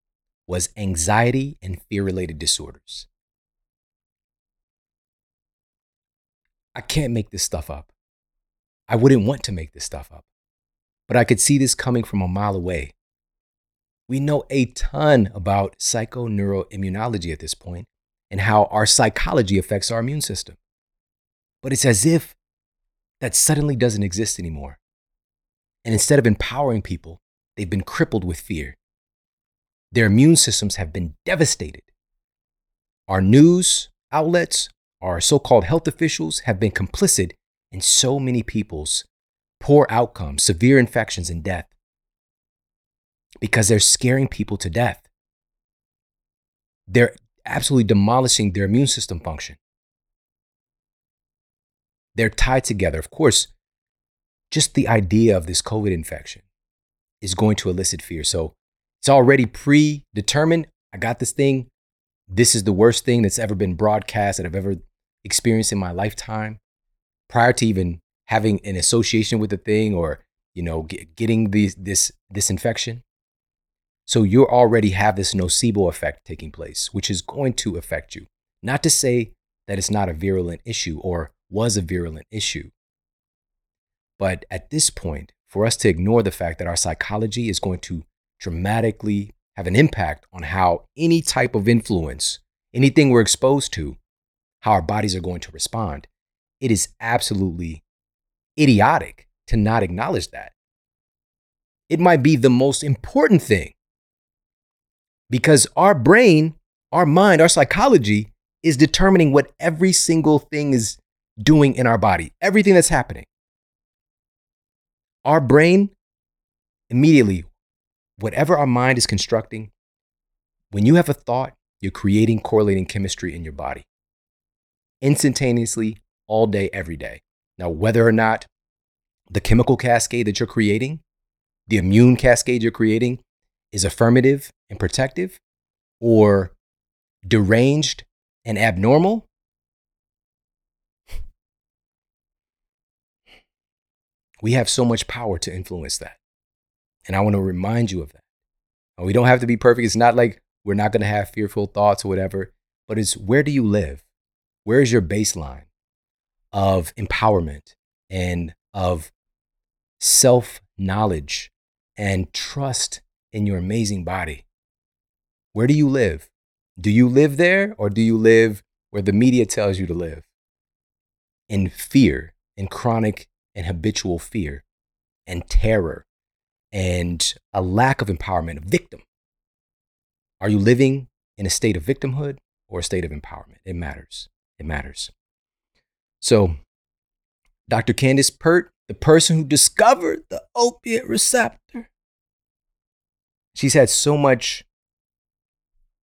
was anxiety and fear related disorders. I can't make this stuff up. I wouldn't want to make this stuff up, but I could see this coming from a mile away. We know a ton about psychoneuroimmunology at this point and how our psychology affects our immune system. But it's as if that suddenly doesn't exist anymore. And instead of empowering people, they've been crippled with fear. Their immune systems have been devastated. Our news outlets, our so called health officials have been complicit in so many people's poor outcomes, severe infections, and death because they're scaring people to death. They're absolutely demolishing their immune system function. They're tied together. Of course, just the idea of this COVID infection is going to elicit fear. So it's already predetermined. I got this thing. This is the worst thing that's ever been broadcast that I've ever experienced in my lifetime. Prior to even having an association with the thing or you know get, getting these, this this infection, so you already have this nocebo effect taking place, which is going to affect you. Not to say that it's not a virulent issue or was a virulent issue, but at this point, for us to ignore the fact that our psychology is going to dramatically have an impact on how any type of influence, anything we're exposed to, how our bodies are going to respond. It is absolutely idiotic to not acknowledge that. It might be the most important thing because our brain, our mind, our psychology is determining what every single thing is doing in our body, everything that's happening. Our brain immediately whatever our mind is constructing, when you have a thought, you're creating correlating chemistry in your body instantaneously, all day, every day. Now, whether or not the chemical cascade that you're creating, the immune cascade you're creating, is affirmative and protective or deranged and abnormal, we have so much power to influence that. And I want to remind you of that. We don't have to be perfect. It's not like we're not going to have fearful thoughts or whatever, but it's where do you live? Where is your baseline of empowerment and of self knowledge and trust in your amazing body? Where do you live? Do you live there or do you live where the media tells you to live? In fear, in chronic and habitual fear and terror and a lack of empowerment, a victim. Are you living in a state of victimhood or a state of empowerment? It matters. It matters. So, Dr. Candace Pert, the person who discovered the opiate receptor, she's had so much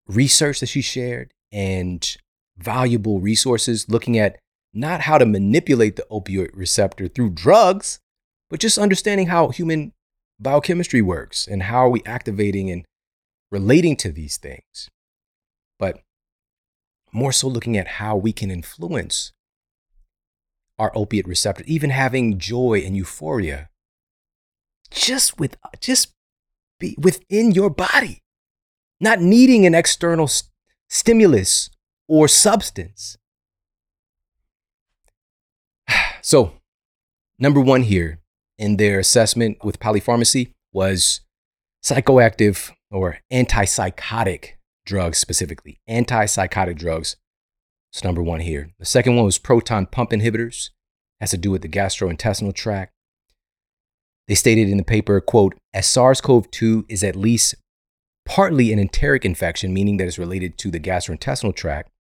research that she shared and valuable resources looking at not how to manipulate the opioid receptor through drugs, but just understanding how human biochemistry works and how are we activating and relating to these things. But more so looking at how we can influence our opiate receptor, even having joy and euphoria just with just be within your body, not needing an external st- stimulus or substance. [SIGHS] So, number one here in their assessment with polypharmacy was psychoactive or antipsychotic drugs specifically. Antipsychotic drugs. It's number one here. The second one was proton pump inhibitors. Has to do with the gastrointestinal tract. They stated in the paper, quote, as SARS-CoV-2 is at least partly an enteric infection, meaning that it's related to the gastrointestinal tract,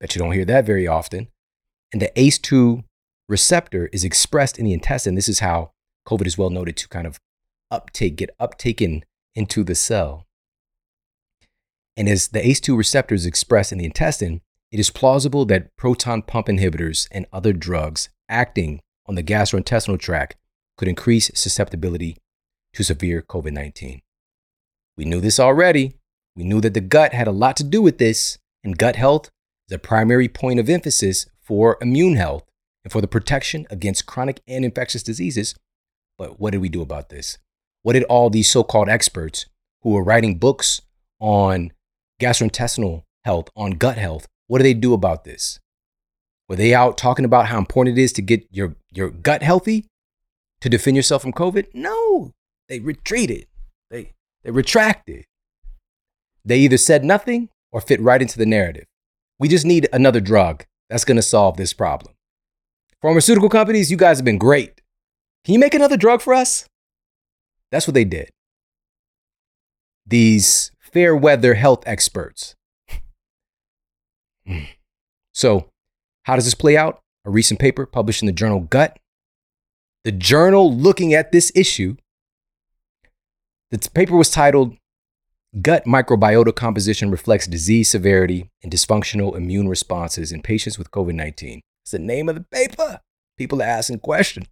bet you don't hear that very often, and the ACE2 receptor is expressed in the intestine. This is how COVID is well noted to kind of uptake, get uptaken into the cell. And as the ACE2 receptor is expressed in the intestine, it is plausible that proton pump inhibitors and other drugs acting on the gastrointestinal tract could increase susceptibility to severe COVID 19. We knew this already. We knew that the gut had a lot to do with this, and gut health is a primary point of emphasis for immune health and for the protection against chronic and infectious diseases. But what did we do about this? What did all these so called experts who were writing books on gastrointestinal health, on gut health, what do they do about this? Were they out talking about how important it is to get your, your gut healthy to defend yourself from COVID? No, they retreated. They, they retracted. They either said nothing or fit right into the narrative. We just need another drug that's going to solve this problem. Pharmaceutical companies, you guys have been great. Can you make another drug for us? That's what they did. These fair weather health experts. Hmm. so, how does this play out? A recent paper published in the journal Gut. The journal looking at this issue. The paper was titled Gut Microbiota Composition Reflects Disease Severity and Dysfunctional Immune Responses in Patients with COVID 19. It's the name of the paper. People are asking questions.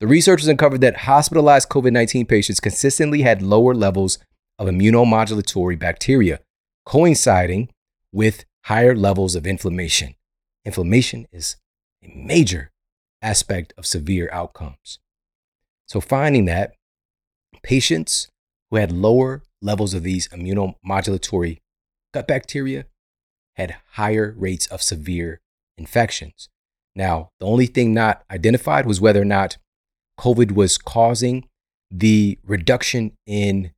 The researchers uncovered that hospitalized COVID 19 patients consistently had lower levels of immunomodulatory bacteria, coinciding with higher levels of inflammation. Inflammation is a major aspect of severe outcomes. So, finding that patients who had lower levels of these immunomodulatory gut bacteria had higher rates of severe infections. Now, the only thing not identified was whether or not COVID was causing the reduction in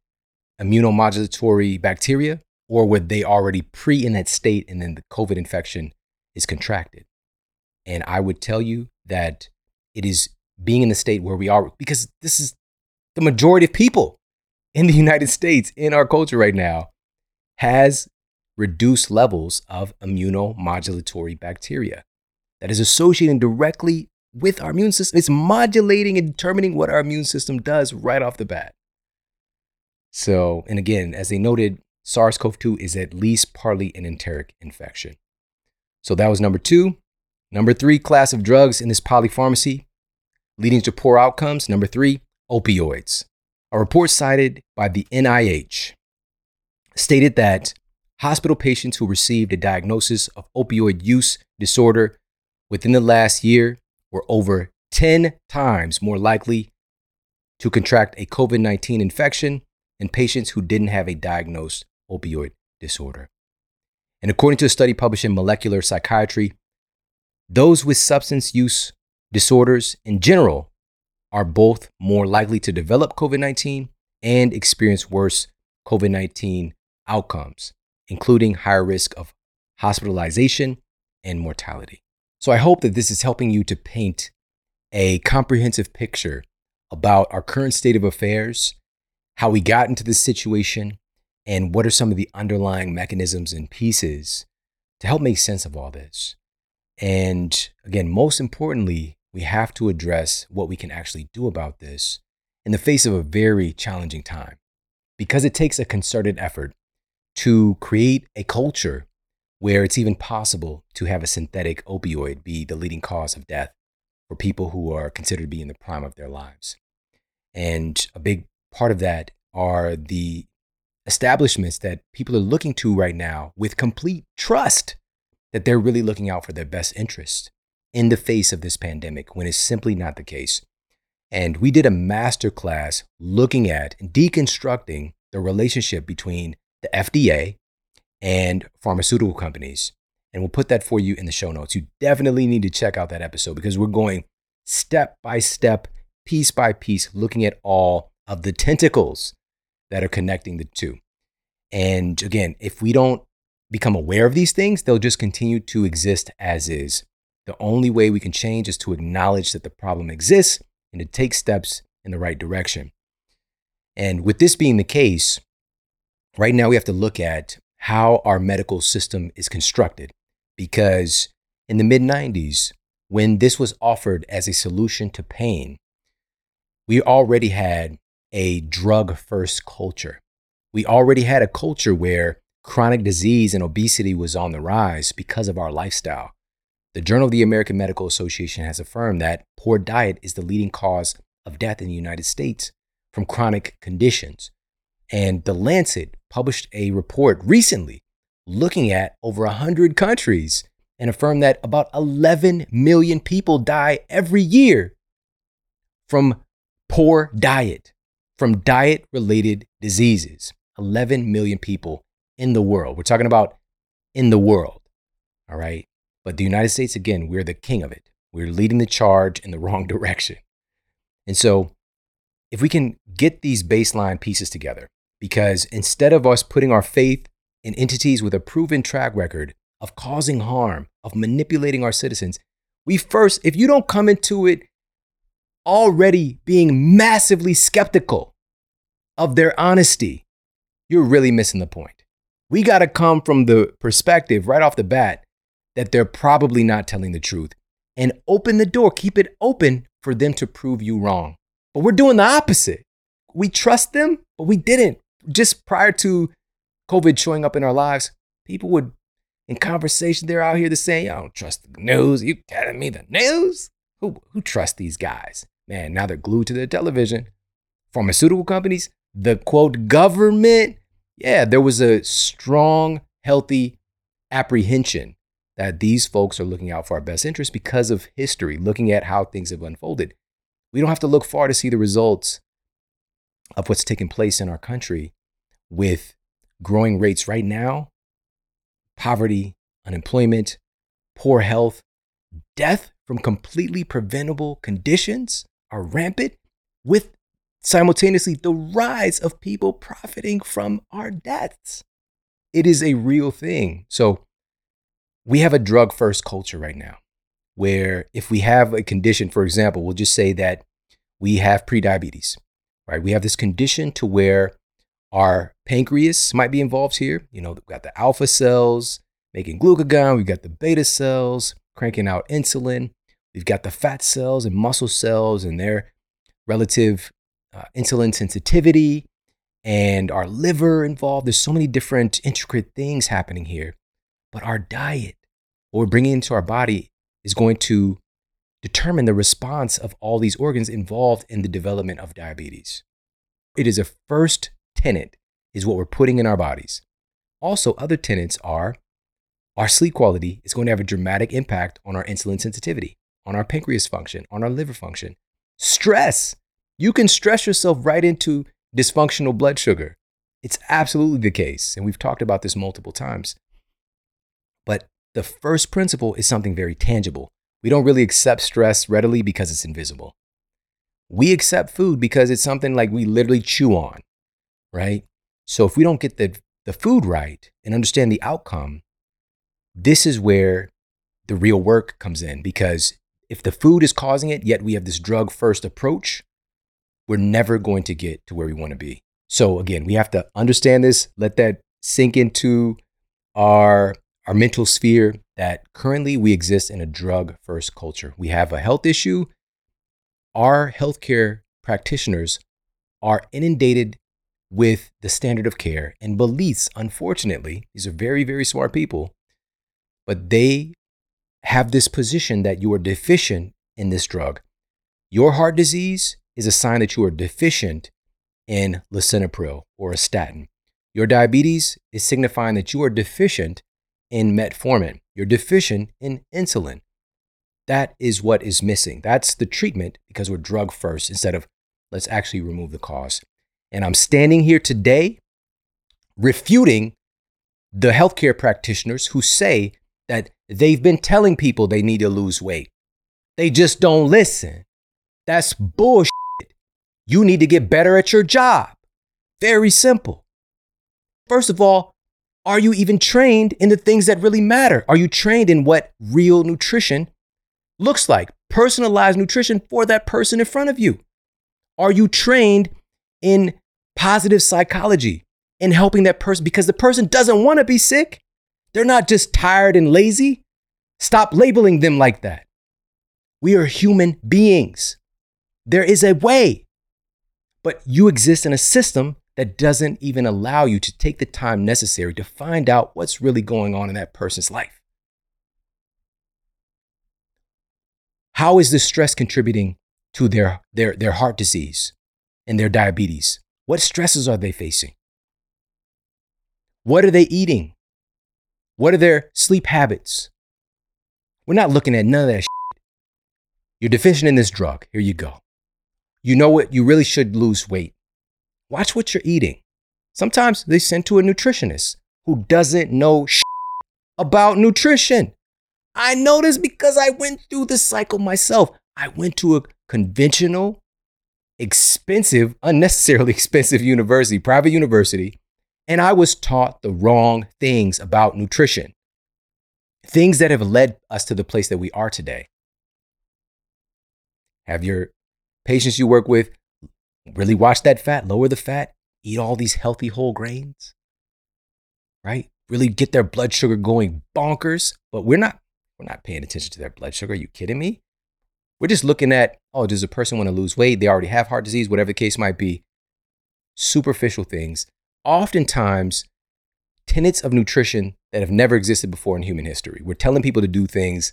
immunomodulatory bacteria, or were they already pre in that state and then the COVID infection is contracted? And I would tell you that it is being in the state where we are, because this is the majority of people in the [LAUGHS] United States, in our culture right now, has reduced levels of immunomodulatory bacteria that is associating directly with our immune system. It's modulating and determining what our immune system does right off the bat. So, and again, as they noted, SARS CoV 2 is at least partly an enteric infection. So that was number two. Number three class of drugs in this polypharmacy leading to poor outcomes. Number three, opioids. A report cited by the NIH stated that hospital patients who received a diagnosis of opioid use disorder within the last year were over 10 times more likely to contract a COVID 19 infection in patients who didn't have a diagnosed opioid disorder. And according to a study published in Molecular Psychiatry, those with substance use disorders in general are both more likely to develop COVID 19 and experience worse COVID 19 outcomes, including higher risk of hospitalization and mortality. So I hope that this is helping you to paint a comprehensive picture about our current state of affairs, how we got into this situation, and what are some of the underlying mechanisms and pieces to help make sense of all this. And again, most importantly, we have to address what we can actually do about this in the face of a very challenging time because it takes a concerted effort to create a culture where it's even possible to have a synthetic opioid be the leading cause of death for people who are considered to be in the prime of their lives. And a big part of that are the establishments that people are looking to right now with complete trust that they're really looking out for their best interest in the face of this pandemic when it's simply not the case. And we did a master class looking at deconstructing the relationship between the FDA and pharmaceutical companies. And we'll put that for you in the show notes. You definitely need to check out that episode because we're going step by step, piece by piece, looking at all of the tentacles that are connecting the two. And again, if we don't become aware of these things, they'll just continue to exist as is. The only way we can change is to acknowledge that the problem exists and to take steps in the right direction. And with this being the case, right now we have to look at how our medical system is constructed. Because in the mid 90s, when this was offered as a solution to pain, we already had a drug first culture. We already had a culture where chronic disease and obesity was on the rise because of our lifestyle. The Journal of the American Medical Association has affirmed that poor diet is the leading cause of death in the United States from chronic conditions. And The Lancet published a report recently looking at over 100 countries and affirmed that about 11 million people die every year from poor diet, from diet related diseases. 11 million people in the world. We're talking about in the world. All right. But the United States, again, we're the king of it. We're leading the charge in the [LAUGHS] wrong direction. And so, if we can get these baseline pieces together, because instead of us putting our faith in entities with a proven track record of causing harm, of manipulating our citizens, we first, if you don't come into it already being massively skeptical of their honesty, you're really missing the point. We got to come from the perspective right off the bat that they're probably not telling the truth and open the door, keep it open for them to prove you wrong. But we're doing the opposite. We trust them, but we didn't. Just prior to COVID showing up in our lives, people would, in conversation, they're out here to say, I don't trust the news. You telling me the news? Who, who trusts these guys? Man, now they're glued to their television. Pharmaceutical companies, the quote, government. Yeah, there was a strong, healthy apprehension that these folks are looking out for our best interest because of history, looking at how things have unfolded. We don't have to look far to see the results of what's taking place in our country with growing rates right now poverty, unemployment, poor health, death from completely preventable conditions are rampant, with simultaneously the rise of people profiting from our deaths. It is a real thing. So, we have a drug first culture right now where if we have a condition, for example, we'll just say that we have prediabetes, right? We have this condition to where our pancreas might be involved here. You know, we've got the alpha cells making glucagon, we've got the beta cells cranking out insulin, we've got the fat cells and muscle cells and their relative uh, insulin sensitivity, and our liver involved. There's so many different intricate things happening here. But our diet, what we're bringing into our body, is going to determine the response of all these organs involved in the development of diabetes. It is a first tenet is what we're putting in our bodies. Also, other tenets are our sleep quality is going to have a dramatic impact on our insulin sensitivity, on our pancreas function, on our liver function. Stress. You can stress yourself right into dysfunctional blood sugar. It's absolutely the case. And we've talked about this multiple times. But the first principle is something very tangible. We don't really accept stress readily because it's invisible. We accept food because it's something like we literally chew on, right? So if we don't get the, the food right and understand the outcome, this is where the real work comes in because if the food is causing it, yet we have this drug first approach, we're never going to get to where we want to be. So again, we have to understand this, let that sink into our our mental sphere that currently we exist in a drug first culture. We have a health issue. Our healthcare practitioners are inundated with the standard of care and beliefs. Unfortunately, these are very, very smart people, but they have this position that you are deficient in this drug. Your heart disease is a sign that you are deficient in lisinopril or a statin. Your diabetes is signifying that you are deficient in metformin. You're deficient in insulin. That is what is missing. That's the treatment because we're drug first instead of let's actually remove the cause. And I'm standing here today refuting the healthcare practitioners who say that they've been telling people they need to lose weight. They just don't listen. That's bullshit. You need to get better at your job. Very simple. First of all, are you even trained in the things that really matter? Are you trained in what real nutrition looks like? Personalized nutrition for that person in front of you. Are you trained in positive psychology in helping that person because the person doesn't want to be sick? They're not just tired and lazy. Stop labeling them like that. We are human beings. There is a way. But you exist in a system that doesn't even allow you to take the time necessary to find out what's really going on in that person's life. How is this stress contributing to their, their, their heart disease and their diabetes? What stresses are they facing? What are they eating? What are their sleep habits? We're not looking at none of that. Shit. You're deficient in this drug. Here you go. You know what? You really should lose weight. Watch what you're eating. Sometimes they send to a nutritionist who doesn't know about nutrition. I know this because I went through the cycle myself. I went to a conventional, expensive, unnecessarily [LAUGHS] expensive university, private university, and I was taught the wrong things about nutrition. Things that have led us to the place that we are today. Have your patients you work with really watch that fat, lower the fat, eat all these healthy whole grains, right? Really get their blood sugar going bonkers. But we're not, we're not paying attention to their blood sugar. Are you kidding me? We're just looking at, oh, does a person want to lose weight? They already have heart disease, whatever the case might be. Superficial things. Oftentimes, tenets of nutrition that have never existed before in human history. We're telling people to do things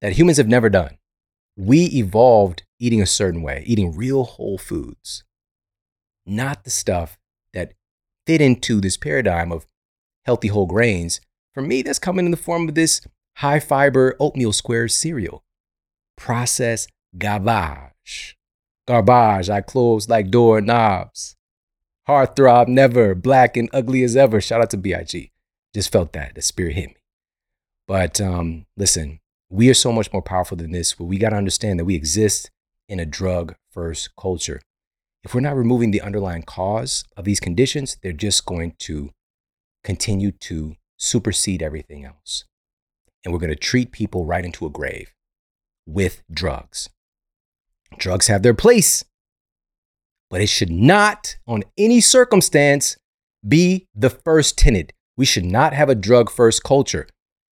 that humans have never done we evolved eating a certain way, eating real whole foods, not the stuff that fit into this paradigm of healthy whole grains. For me, that's coming in the form of this high fiber oatmeal squares cereal. Processed garbage. Garbage, I close like door knobs. Heartthrob never, black and ugly as ever. Shout out to B.I.G. Just felt that. The spirit hit me. But um, listen, we are so much more powerful than this, but we got to understand that we exist in a drug first culture. If we're not removing the underlying cause of these conditions, they're just going to continue to supersede everything else. And we're going to treat people right into a grave with drugs. Drugs have their place, but it should not, on any circumstance, be the first tenet. We should not have a drug first culture.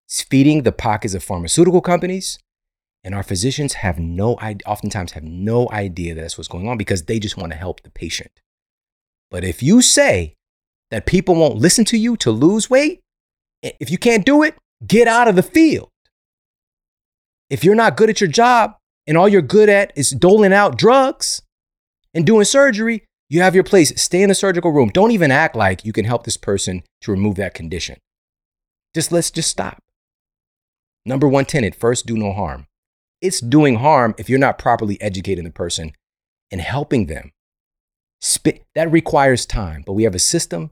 It's feeding the pockets of pharmaceutical companies. And our physicians have no, oftentimes have no idea that that's what's going on because they just want to help the patient. But if you say that people won't listen to you to lose weight, if you can't do it, get out of the field. If you're not good at your job and all you're good at is doling out drugs and doing surgery, you have your place. Stay in the surgical room. Don't even act like you can help this person to remove that condition. Just let's just stop. Number one tenet first, do no harm. It's doing harm if you're not properly educating the person and helping them. That requires time, but we have a system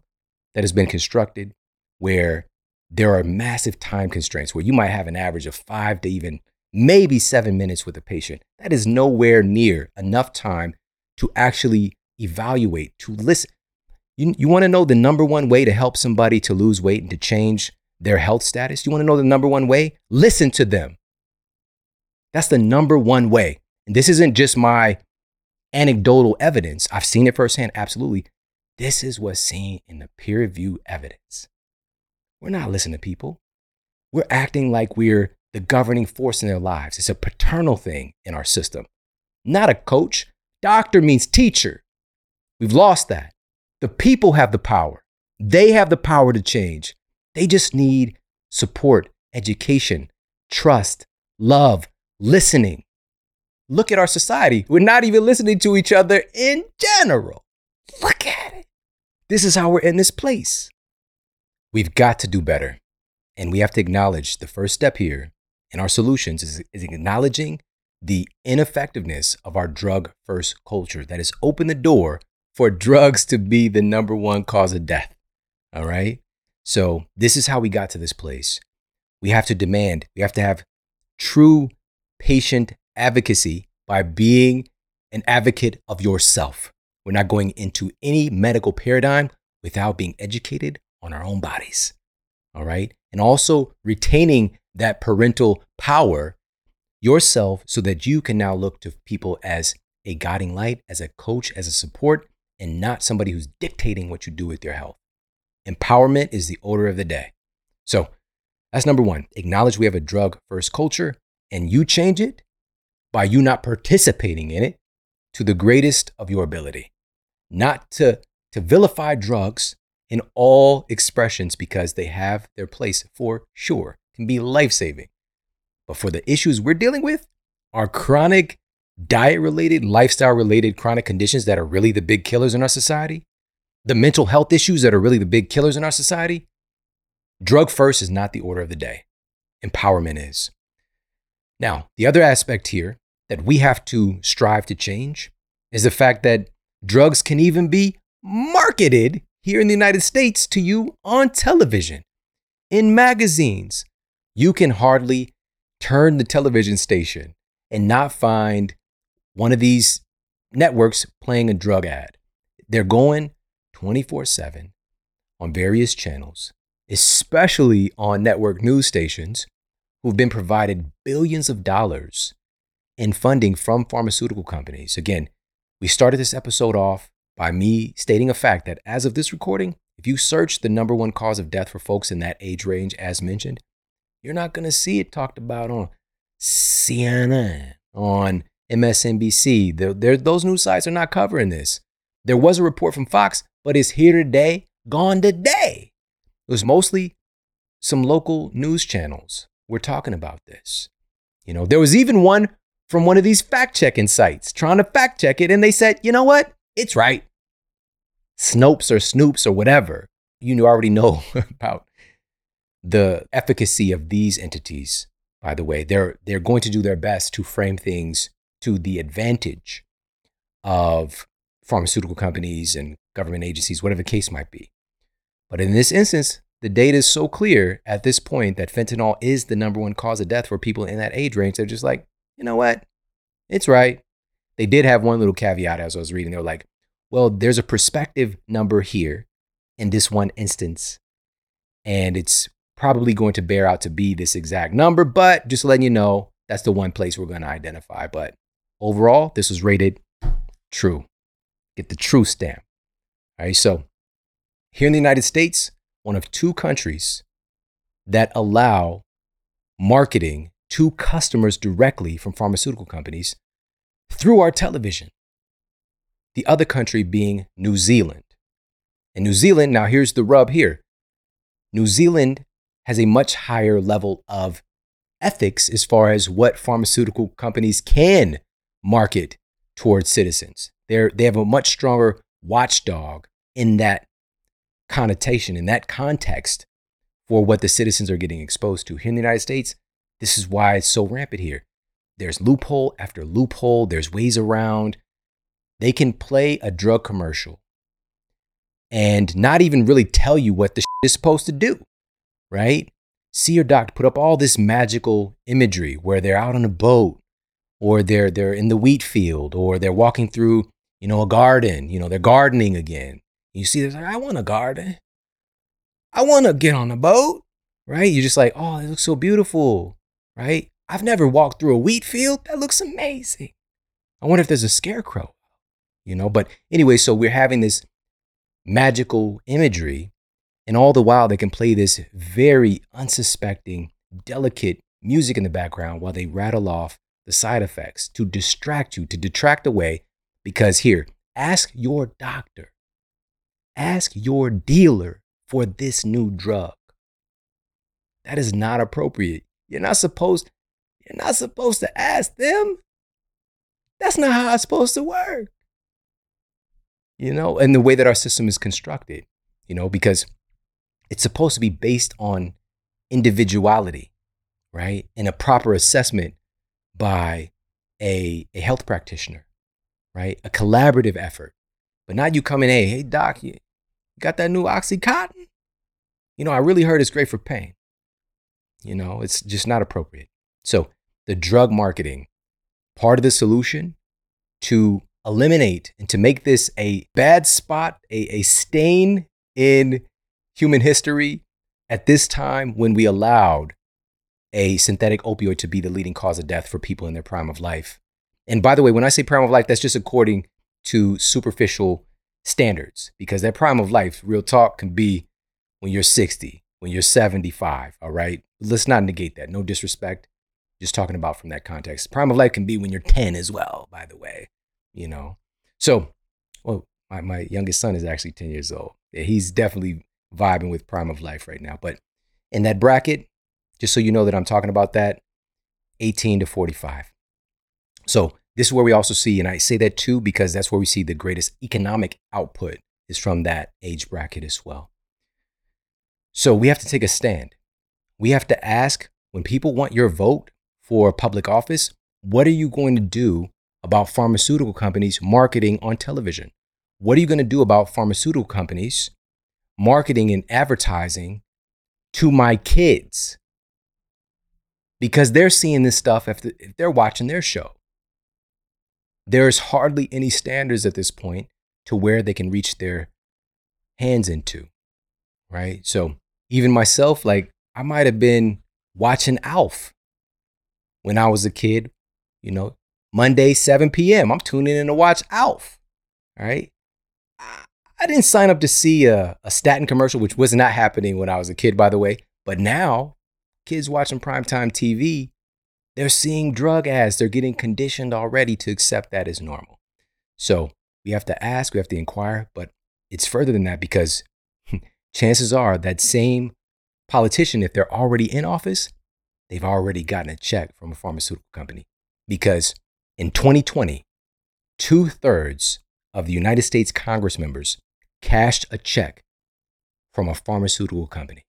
that has been constructed where there are massive time constraints where you might have an average of five to even maybe seven minutes with a patient. That is nowhere near enough time to actually evaluate, to listen. You, you want to know the number one way to help somebody to lose weight and to change their health status? You want to know the number one way? Listen to them. That's the number one way. And this isn't just my anecdotal evidence. I've seen it firsthand, absolutely. This is what's seen in the peer review evidence. We're not listening to people. We're acting like we're the governing force in their lives. It's a paternal thing in our system, not a coach. Doctor means teacher. We've lost that. The people have the power. They have the power to change. They just need support, education, trust, love, listening. Look at our society. We're not even listening to each other in general. Look at it. This is how we're in this place. We've got to do better. And we have to acknowledge the first step here in our solutions is, is acknowledging the ineffectiveness of our drug first culture that has opened the door for [LAUGHS] drugs to be the number one cause of death. All right. So, this is how we got to this place. We have to demand, we have to have true patient advocacy by being an advocate of yourself. We're not going into any medical paradigm without being educated on our own bodies. All right. And also retaining that parental power yourself so that you can now look to people as a guiding light, as a coach, as a support, and not somebody who's dictating what you do with your health. Empowerment is the order of the day. So that's number one. Acknowledge we have a drug first culture and you change it by you not participating in it to the greatest of your ability. Not to, to vilify drugs in all expressions because they have their place for sure, can be life saving. But for the issues we're dealing with, are chronic diet related, lifestyle related chronic conditions that are really the big killers in our society, the mental health issues that are really the big killers in our society, drug first is not the order of the day. Empowerment is. Now, the other aspect here that we have to strive to change is the fact that drugs can even be marketed here in the United States to you on television, in magazines. You can hardly turn the television station and not find one of these networks playing a drug ad. They're going 24 7 on various channels, especially on network news stations who've been provided billions of dollars in funding from pharmaceutical companies. Again, we started this episode off by me stating a fact that as of this recording, if you search the number one cause of death for folks in that age range, as mentioned, you're not going to see it talked about on CNN, on MSNBC. They're, they're, those news sites are not covering this. There was a report from Fox, but it's here today, gone today. It was mostly some local news channels. We're talking about this. You know, there was even one from one of these fact checking sites trying to fact check it, and they said, you know what? It's right. Snopes or Snoops or whatever. You already know [LAUGHS] about the efficacy of these entities, by the way. They're, they're going to do their best to frame things to the advantage of pharmaceutical companies and government agencies, whatever the case might be. But in this instance, the data is so clear at this point that fentanyl is the number one cause of death for people in that age range. They're just like, you know what? It's right. They did have one little caveat as I was reading. They were like, well, there's a perspective number here in this one instance, and it's probably going to bear out to be this exact number, but just letting you know, that's the one place we're going to identify. But overall, this was rated true. Get the true stamp. All right, so here in the United States, one of two countries that allow marketing to customers directly from pharmaceutical companies through our television. The other country being New Zealand. And New Zealand, now here's the rub here New Zealand has a much higher level of ethics as far as what pharmaceutical companies can market towards citizens. They're, they have a much stronger watchdog in that connotation, in that context for what the citizens are getting exposed to. Here in the United States, this is why it's so rampant here. There's loophole after loophole, there's ways around. they can play a drug commercial and not even really tell you what the [LAUGHS] shit is supposed to do, right? See your doctor put up all this magical imagery where they're out on a boat or they're they're in the wheat field or they're walking through, you know, a garden, you know, they're gardening again. You see this, like, I want a garden. I want to get on a boat, right? You're just like, oh, it looks so beautiful, right? I've never walked through a wheat field. That looks amazing. I wonder if there's a scarecrow, you know? But anyway, so we're having this magical imagery, and all the while they can play this very unsuspecting, delicate music in the background while they rattle off the side effects to distract you, to detract away. Because here, ask your doctor, ask your dealer for this new drug. That is not appropriate. You're not supposed you're not supposed to ask them. That's not how it's supposed to work. You know, and the way that our system is constructed, you know, because it's supposed to be based on individuality, right? And a proper assessment by a, a health practitioner, right? A collaborative effort. But not you coming, hey, hey, doc, you got that new Oxycontin? You know, I really heard it's great for pain. You know, it's just not appropriate. So, the drug marketing, part of the solution to eliminate and to make this a bad spot, a, a stain in human history at this time when we allowed a synthetic opioid to be the leading cause of death for people in their prime of life. And by the way, when I say prime of life, that's just according to superficial standards, because that prime of life, real talk, can be when you're 60, when you're 75, all right? Let's not negate that. No disrespect. Just talking about from that context. Prime of life can be when you're 10 as well, by the way, you know? So, well, my, my youngest son is actually 10 years old. He's definitely vibing with prime of life right now. But in that bracket, just so you know that I'm talking about that, 18 to 45. So this is where we also see, and I say that too because that's where we see the greatest economic output is from that age bracket as well. So we have to take a stand. We have to ask when people want your vote for public office, what are you going to do about pharmaceutical companies marketing on television? What are you going to do about pharmaceutical companies marketing and advertising to my kids? Because they're seeing this stuff if they're watching their show. There's hardly any standards at this point to where they can reach their hands into, right? So even myself, like I might have been watching Alf when I was a kid, you know, Monday, 7 p.m. I'm tuning in to watch Alf. Right. I didn't sign up to see a, a statin commercial, which was not happening when I was a kid, by the way. But now, kids watching primetime TV, they're seeing drug ads. They're getting conditioned already to accept that as normal. So we have to ask, we have to inquire, but it's further than that because [LAUGHS] chances are that same politician, if they're already in office, they've already gotten a check from a pharmaceutical company. Because in 2020, two thirds of the United States Congress members cashed a check from a pharmaceutical company.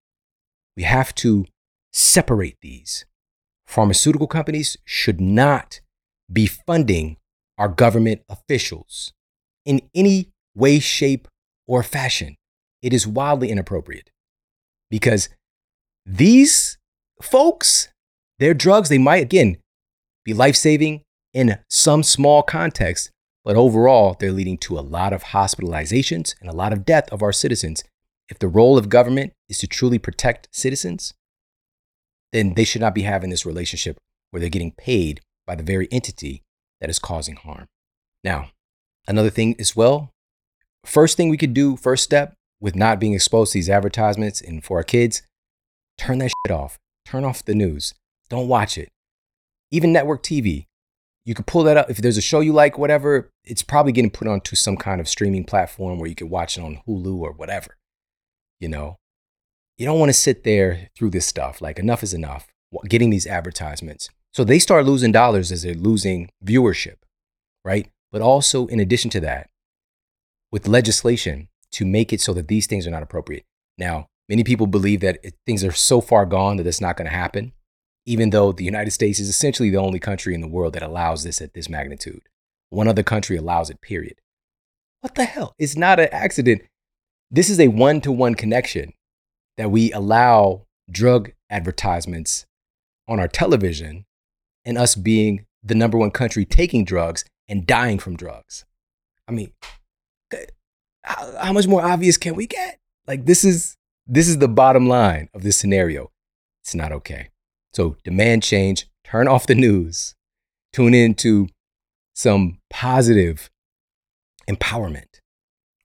We have to separate these. Pharmaceutical companies should not be funding our government officials in any way, shape, or fashion it is wildly inappropriate because these folks, their drugs, they might, again, be life saving in some small context, but overall, they're leading to a lot of hospitalizations and a lot of death of our citizens. If the role of government is to truly protect citizens, then they should not be having this relationship where they're getting paid by the very entity that is causing harm. Now, another thing as well, first thing we could do, first step, with not being exposed to these advertisements and for our kids, turn that shit off. Turn off the news. Don't watch it. Even network TV. You can pull that up. If there's a show you like, whatever, it's probably getting put onto some kind of streaming platform where you can watch it on Hulu or whatever. You know, you don't want to sit there through this stuff. Like, enough is enough getting these advertisements. So they start losing dollars as they're losing viewership, right? But also, in addition to that, with legislation, to make it so that these things are not appropriate. Now, many people believe that it, things are so far gone that it's not going to happen, even though the United States is essentially the only country in the world that allows this at this magnitude. One other country allows it, period. What the hell? It's not an accident. This is a one to one connection that we allow drug advertisements on our television and us being the number one country taking drugs and dying from drugs. I mean, how, how much more obvious can we get? Like this is this is the bottom line of this scenario. It's not okay. So demand change, turn off the news, tune into some positive empowerment,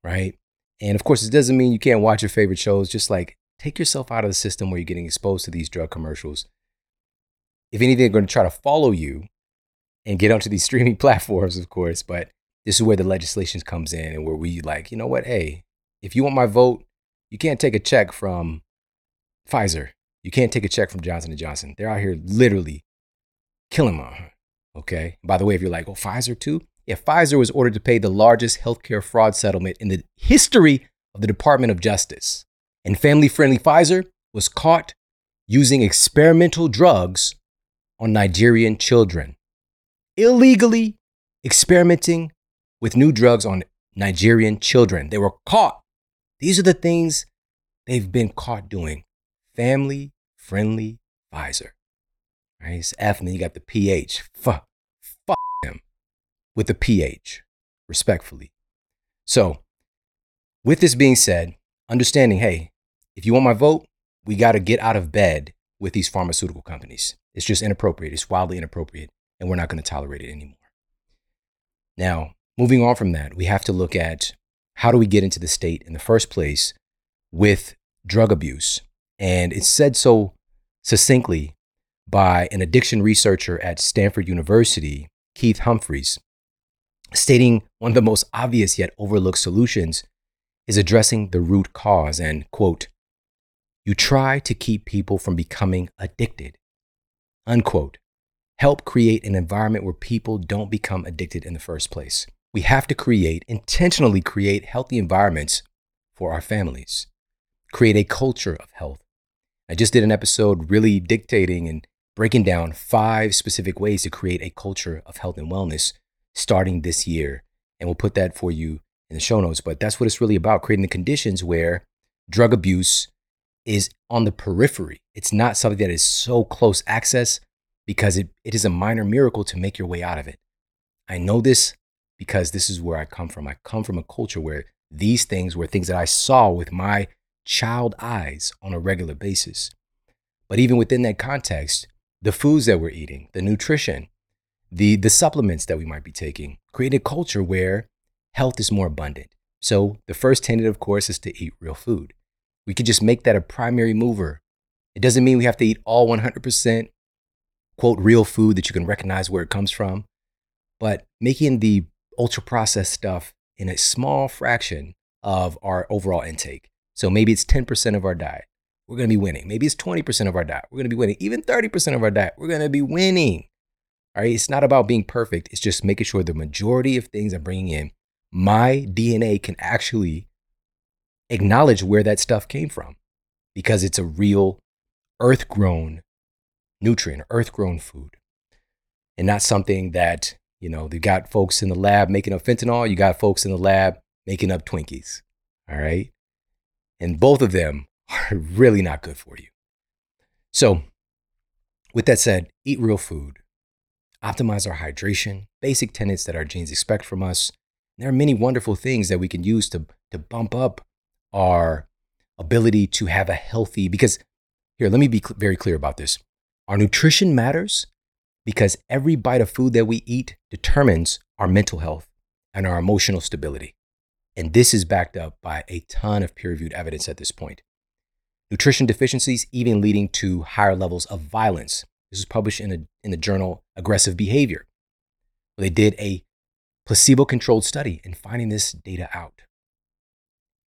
right? And of course, it doesn't mean you can't watch your favorite shows. Just like take yourself out of the system where you're getting exposed to these drug commercials. If anything, they're going to try to follow you and get onto these [LAUGHS] streaming platforms, of course. But this is where the legislation comes in and where we like, you know what? Hey, if you want my vote, you can't take a check from Pfizer. You can't take a check from Johnson & Johnson. They're out here literally killing my Okay. By the way, if you're like, oh, Pfizer too? Yeah, Pfizer was ordered to pay the largest healthcare fraud settlement in the history of the Department of Justice. And family friendly Pfizer was caught using experimental drugs on Nigerian children, illegally experimenting with new drugs on Nigerian children. They were caught. These are the things they've been caught doing. Family friendly Pfizer. Right? It's F, and then you got the PH. Fuck, fuck him with the PH, respectfully. So, with this being said, understanding, hey, if you want my vote, we got to get out of bed with these pharmaceutical companies. It's just inappropriate. It's wildly inappropriate, and we're not going to tolerate it anymore. Now, moving on from that, we have to look at how do we get into the state in the first place with drug abuse? And it's said so succinctly by an addiction researcher at Stanford University, Keith Humphreys, stating one of the most obvious yet overlooked solutions is addressing the root cause and, quote, you try to keep people from becoming addicted, unquote. Help create an environment where people don't become addicted in the first place. We have to create, intentionally create healthy environments for our families, create a culture of health. I just did an episode really dictating and breaking down five specific ways to create a culture of health and wellness starting this year. And we'll put that for you in the show notes. But that's what it's really about creating the conditions where drug abuse is on the periphery. It's not something that is so close access because it, it is a minor miracle to make your way out of it. I know this because this is where I come from. I come from a culture where these things were things that I saw with my child eyes on a regular basis. But even within that context, the foods that we're eating, the nutrition, the, the supplements that we might be taking, create a culture where health is more abundant. So the first tenet, of course, is to eat real food. We could just make that a primary mover. It doesn't mean we have to eat all 100% quote real food that you can recognize where it comes from, but making the ultra processed stuff in a small fraction of our overall intake. So maybe it's 10% of our diet we're going to be winning. Maybe it's 20% of our diet. We're going to be winning. Even 30% of our diet, we're going to be winning. All right. It's not about being perfect. It's just making sure the majority of things I'm bringing in, my DNA can actually acknowledge where that stuff came from because it's a real earth grown nutrient, earth grown food, and not something that, you know, they got folks in the lab making up fentanyl. You got folks in the lab making up Twinkies. All right. And both of them [LAUGHS] are really not good for you. So, with that said, eat real food, optimize our hydration, basic tenets that our genes expect from us. There are many wonderful things that we can use to, to bump up our ability to have a healthy, because here, let me be cl- very clear about this. Our nutrition matters because every bite of food that we eat determines our mental health and our emotional stability. And this is backed up by a ton of peer reviewed evidence at this point nutrition deficiencies even leading to higher levels of violence. This was published in, a, in the journal Aggressive Behavior. They did a placebo controlled study in finding this data out.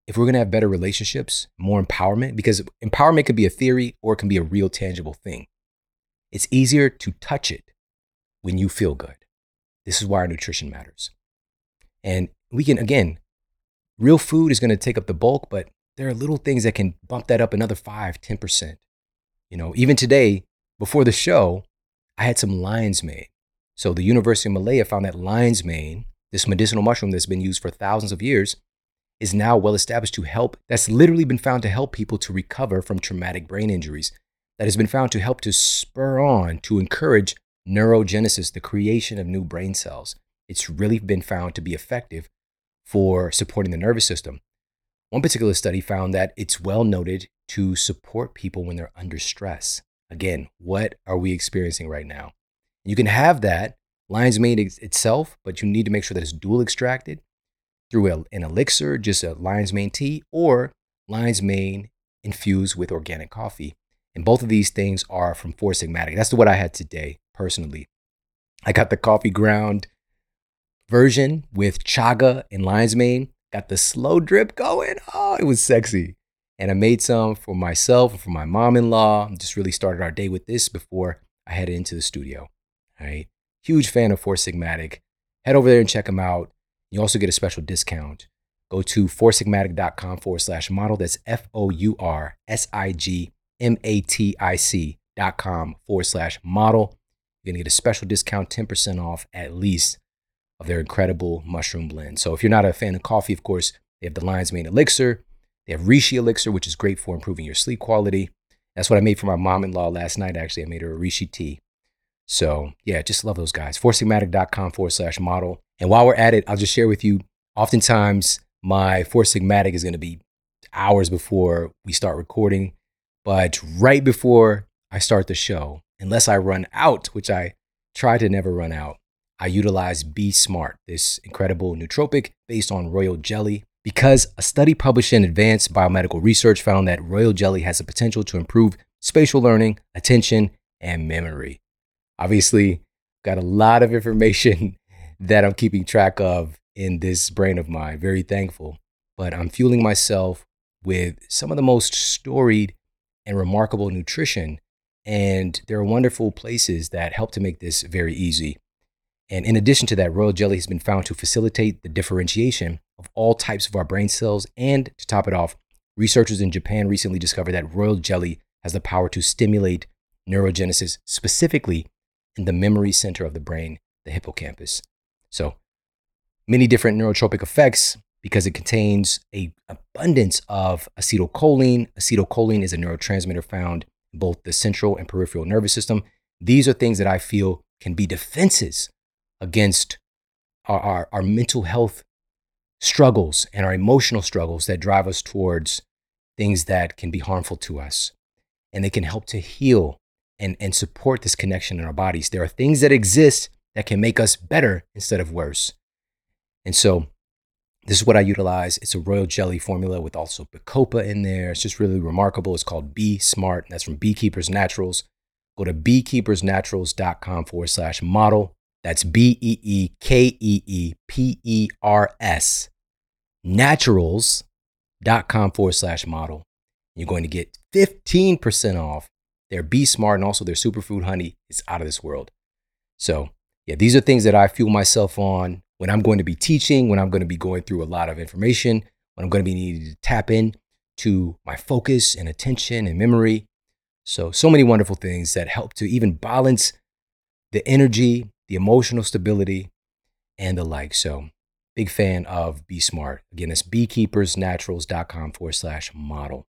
If we're going to have better relationships, more empowerment, because empowerment can be a theory or it can be a real tangible thing. It's easier to touch it when you feel good. This is why our nutrition matters. And we can, again, real food is going to take up the bulk, but there are little things that can bump that up another 5, 10%. You know, even today, before the show, I had some lion's mane. So the University of Malaya found that lion's mane, this medicinal mushroom that's been used for thousands of years, is now well established to help, that's literally been found to help people to recover from traumatic brain injuries, that has been found to help to spur on, to encourage neurogenesis, the creation of new brain cells. It's really been found to be effective for supporting the nervous system. One particular study found that it's well noted to support people when they're under stress. Again, what are we experiencing right now? You can have that lion's mane itself, but you need to make sure that it's dual extracted through an elixir, just a lion's mane tea, or lion's mane infused with organic coffee. And both of these things are from Four Sigmatic. That's what I had today, personally. I got the coffee ground version with chaga and lion's mane. Got the slow drip going. Oh, it was sexy. And I made some for myself and for my mom in law. Just really started our day with this before I headed into the studio. All right. Huge fan of Four Sigmatic. Head over there and check them out. You also get a special discount. Go to foursigmatic.com forward slash model. That's F O U R S I G M A T I C dot com forward slash model. You're going to get a special discount, 10% off at least of their incredible mushroom blend. So if you're not a fan of coffee, of course, they have the Lion's Mane Elixir. They have Reishi Elixir, which is great for improving your sleep quality. That's what I made for my mom in law last night. Actually, I made her a Reishi tea. So yeah, just love those guys. Foursigmatic.com forward slash model. And while we're at it, I'll just share with you. Oftentimes, my Four Sigmatic is going to be hours before we start recording, but right before I start the show, unless I run out, which I try to never run out, I utilize Be Smart, this incredible nootropic based on royal jelly, because a study published in Advanced Biomedical Research found that royal jelly has the potential to improve spatial learning, attention, and memory. Obviously, got a lot of information [LAUGHS] that I'm keeping track of in this brain of mine. Very thankful. But I'm fueling myself with some of the most storied and remarkable nutrition. And there are wonderful places that help to make this very easy. And in addition to that, royal jelly has been found to facilitate the differentiation of all types of our brain cells. And to top it off, researchers in Japan recently discovered that royal jelly has the power to stimulate neurogenesis, specifically in the memory center of the brain, the hippocampus. So, many different neurotropic effects because it contains a abundance of acetylcholine. Acetylcholine is a neurotransmitter found in both the central and peripheral nervous system. These are things that I feel can be defenses against our, our, our mental health struggles and our emotional struggles that drive us towards things that can be harmful to us. And they can help to heal and, and support this connection in our bodies. There are things that exist that can make us better instead of worse. And so this is what I utilize. It's a royal jelly formula with also bacopa in there. It's just really remarkable. It's called Be Smart. And that's from Beekeepers Naturals. Go to beekeepersnaturals.com forward slash model. That's B E E K E E P E R S naturals.com forward slash model. You're going to get 15% off their Be Smart and also their superfood honey It's out of this world. So, yeah, these are things that I fuel myself on when I'm going to be teaching, when I'm going to be going through a lot of information, when I'm going to be needing to tap in to my focus and attention and memory. So, so many wonderful things that help to even balance the energy, the emotional stability, and the like. So, big fan of Be Smart. Again, it's beekeepersnaturals.com forward slash model.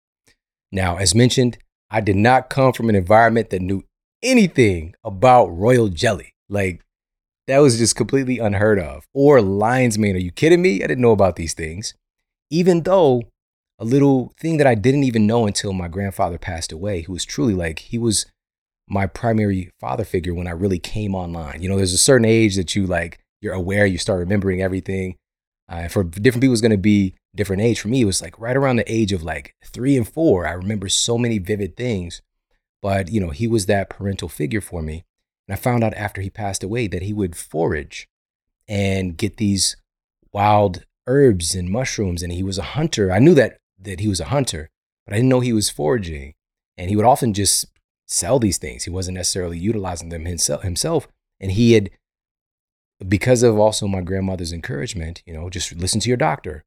Now, as mentioned, I did not come from an environment that knew anything about royal jelly. Like, that was just completely unheard of. Or lion's mane. Are you kidding me? I didn't know about these things. Even though a little thing that I didn't even know until my grandfather passed away, who was truly like, he was my primary father figure when I really came online. You know, there's a certain age that you like, you're aware, you start remembering everything. Uh, for different people, it's going to be different age. For me, it was like right around the age of like three and four. I remember so many vivid things, but you know, he was that parental figure for me. And I found out after he passed away that he would forage and get these wild herbs and mushrooms. And he was a hunter. I knew that that he was a hunter, but I didn't know he was foraging. And he would often just sell these things. He wasn't necessarily utilizing them himself. And he had because of also my grandmother's encouragement, you know, just listen to your doctor.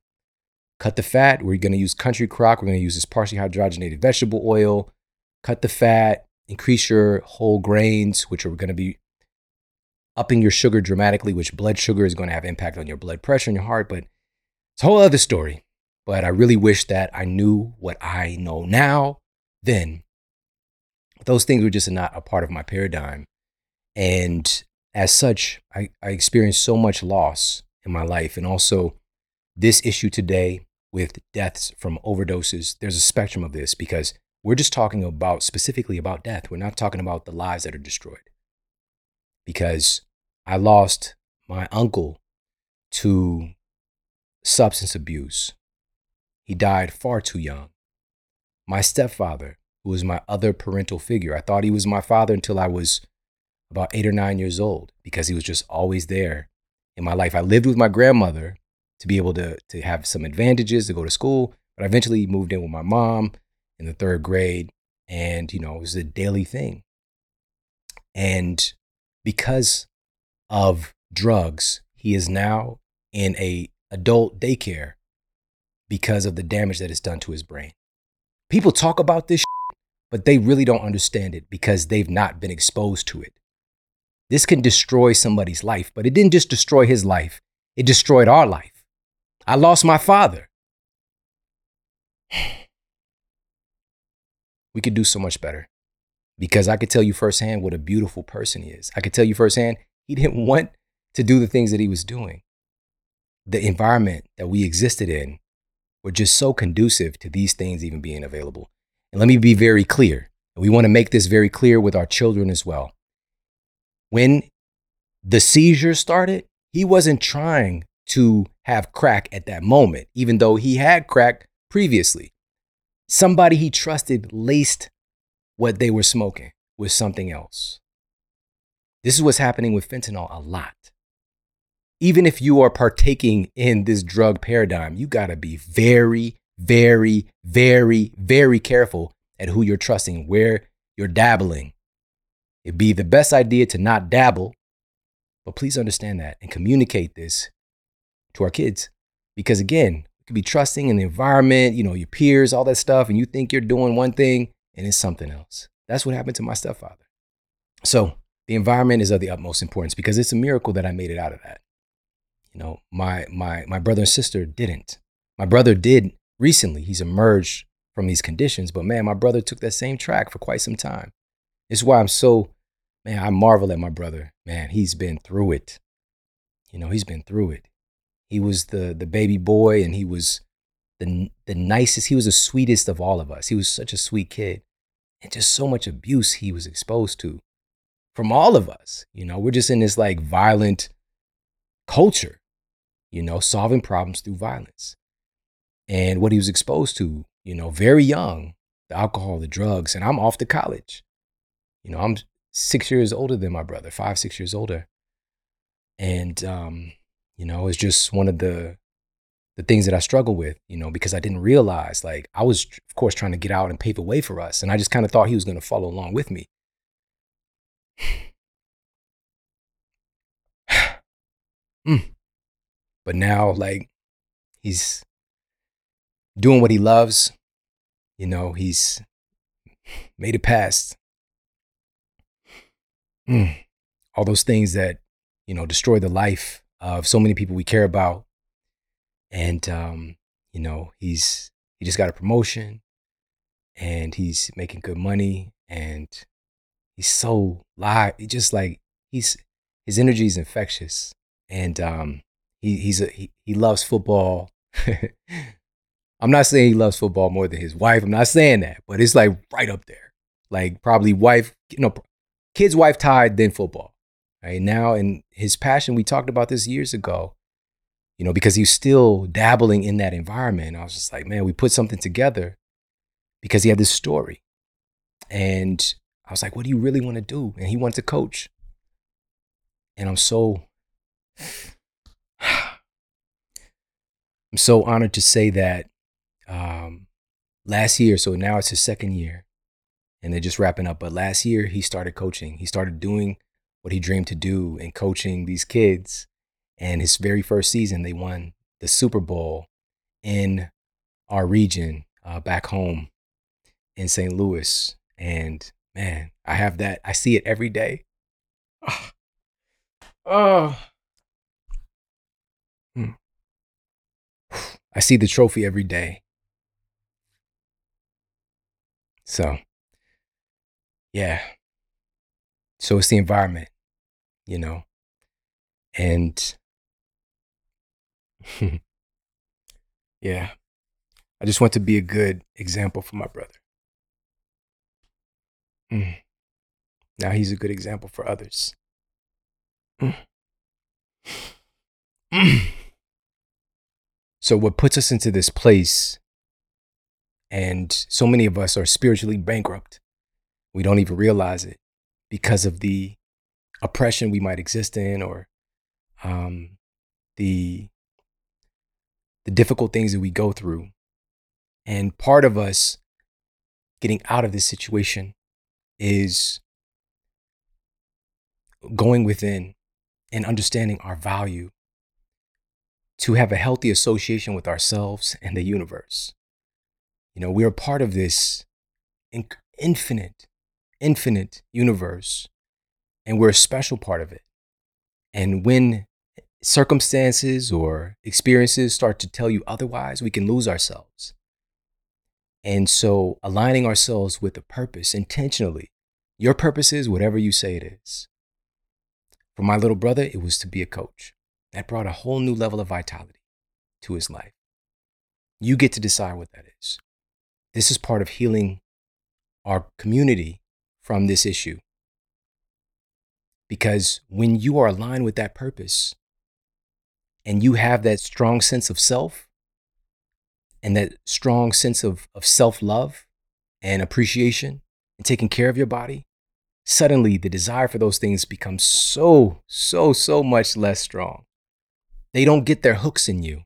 Cut the fat. We're going to use country crock. We're going to use this partially hydrogenated vegetable oil. Cut the fat. Increase your whole grains, which are going to be upping your sugar dramatically, which blood sugar is going to have impact on your blood pressure in your heart. But it's a whole other story. But I really wish that I knew what I know now then. Those things were just not a part of my paradigm. And as such, I, I experienced so much loss in my life. And also, this issue today with deaths from overdoses, there's a spectrum of this because we're just talking about specifically about death. We're not talking about the lives that are destroyed. Because I lost my uncle to substance abuse. He died far too young. My stepfather, who was my other parental figure, I thought he was my father until I was about eight or nine years old because he was just always there in my life. I lived with my grandmother to be able to, to have some advantages to go to school, but I eventually moved in with my mom in the third grade. And, you know, it was a daily thing. And because of drugs, he is now in a adult daycare because of the damage that it's done to his brain. People talk about this, but they really don't understand it because they've not been exposed to it. This can destroy somebody's life, but it didn't just destroy his life, it destroyed our life. I lost my father. [SIGHS] We could do so much better because I could tell you firsthand what a beautiful person he is. I could tell you firsthand he didn't [LAUGHS] want to do the things that he was doing. The environment that we existed in were just so conducive to these things even being available. And let me be very clear. We want to make this very clear with our children as well. When the seizure started, he wasn't trying to have crack at that moment, even though he had crack previously. Somebody he trusted laced what they were smoking with something else. This is what's happening with fentanyl a lot. Even if you are partaking in this drug paradigm, you got to be very, very, very, very careful at who you're trusting, where you're dabbling, It'd be the best idea to not dabble, but please understand that and communicate this to our kids. Because again, you could be trusting in the environment, you know, your peers, all that stuff, and you think you're doing one thing and it's something else. That's what happened to my stepfather. So the environment is of the utmost importance because it's a miracle that I made it out of that. You know, my my my brother and sister didn't. My brother did recently. He's emerged from these conditions, but man, my brother took that same track for quite some time. It's why I'm so man, I marvel at my brother. Man, he's been through it. You know, he's been through it. He was the the baby boy, and he was the the nicest. He was the sweetest of all of us. He was such a sweet kid, and just so much abuse he was exposed to from all of us. You know, we're just in this like violent culture. You know, solving problems through violence, and what he was exposed to. You know, very young, the alcohol, the drugs, and I'm off to college. You know, I'm six years older than my brother, five, six years older. And, um, you know, it's just one of the, the things that I struggle with, you know, because I didn't realize, like, I was, of course, trying to get out and pave the way for us. And I just kind of thought he was going to follow along with me. [SIGHS] mm. But now, like, he's doing what he loves. You know, he's made it past. Mm, all those things that you know destroy the life of so many people we care about. And um, you know he's he just got a promotion and he's making good money and he's so live he just like he's his energy is infectious. And um, he he's a he, he loves football [LAUGHS] i'm not saying he loves football more than his wife i'm not saying that but it's like right up there like probably wife you know kid's wife tied than football. Right now, and his passion, we talked about this years ago, you know, because he's still dabbling in that environment. I was just like, man, we put something together because he had this story. And I was like, what do you really want to do? And he wants to coach. And I'm so, [SIGHS] I'm so honored to say that um, last year, so now it's his second year, and they're just wrapping up. But last year, he started coaching. He started doing what he dreamed to do and coaching these kids. And his very first season, they won the Super Bowl in our region uh, back home in St. Louis. And man, I have that. I see it every day. [SIGHS] Oh. Hmm. [SIGHS] I see the trophy every day. So, yeah. So it's the environment, you know. And [LAUGHS] yeah, I just want to be a good example for my brother. Mm. Now he's a good example for others. Mm. [SNIFFS] Mm. So, what puts us into this place, and so many of us are spiritually bankrupt, we don't even realize it because of the oppression we might exist in or um, the the difficult things that we go through. And part of us getting out of this situation is going within and understanding our value to have a healthy association with ourselves and the universe. You know, we are part of this infinite, infinite universe, and we're a special part of it. And when circumstances or experiences start to tell you otherwise, we can lose ourselves. And so, aligning ourselves with a purpose intentionally, your purpose is whatever you say it is. For my little brother, it was to be a coach. That brought a whole new level of vitality to his life. You get to decide what that is. This is part of healing our community from this issue. Because when you are aligned with that purpose, and you have that strong sense of self and that strong sense of, of self love and appreciation and taking care of your body, suddenly the desire for those things becomes so, so, so much less strong. They don't get their hooks in you.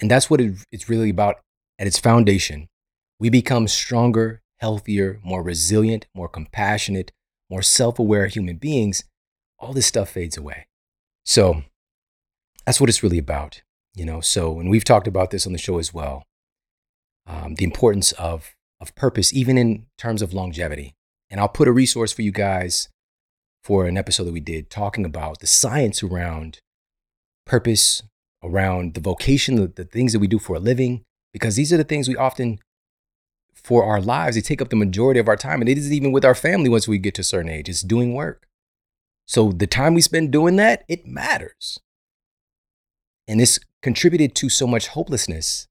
And that's what it, it's really about at its foundation. We become stronger, healthier, more resilient, more compassionate, more self aware human beings. All this stuff fades away. So, that's what it's really about, you know. So, and we've talked about this on the show as well. Um, the importance of of purpose, even in terms of longevity. And I'll put a resource for you guys for an episode that we did talking about the science around purpose, around the vocation, the, the things that we do for a living, because these are the things we often for our lives, they take up the majority of our time. And it isn't even with our family once we get to a certain age, it's doing work. So the time we spend doing that, it matters. And this contributed to so much hopelessness.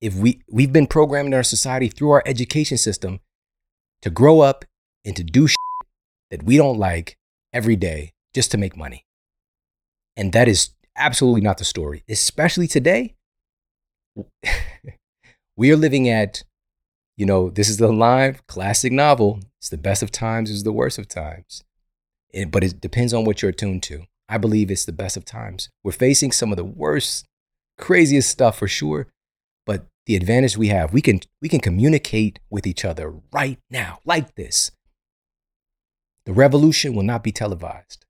If we, we've been programmed in our society through our education system to grow up and to do that we don't like every day just to make money. And that is absolutely not the story, especially today. We are living at, you know, this is the live classic novel. It's the best of times, it's the worst of times. It, but it depends on what you're attuned to. I believe it's the best of times. We're facing some of the worst, craziest stuff for sure, but the advantage we have, we can we can communicate with each other right now like this. The revolution will not be televised.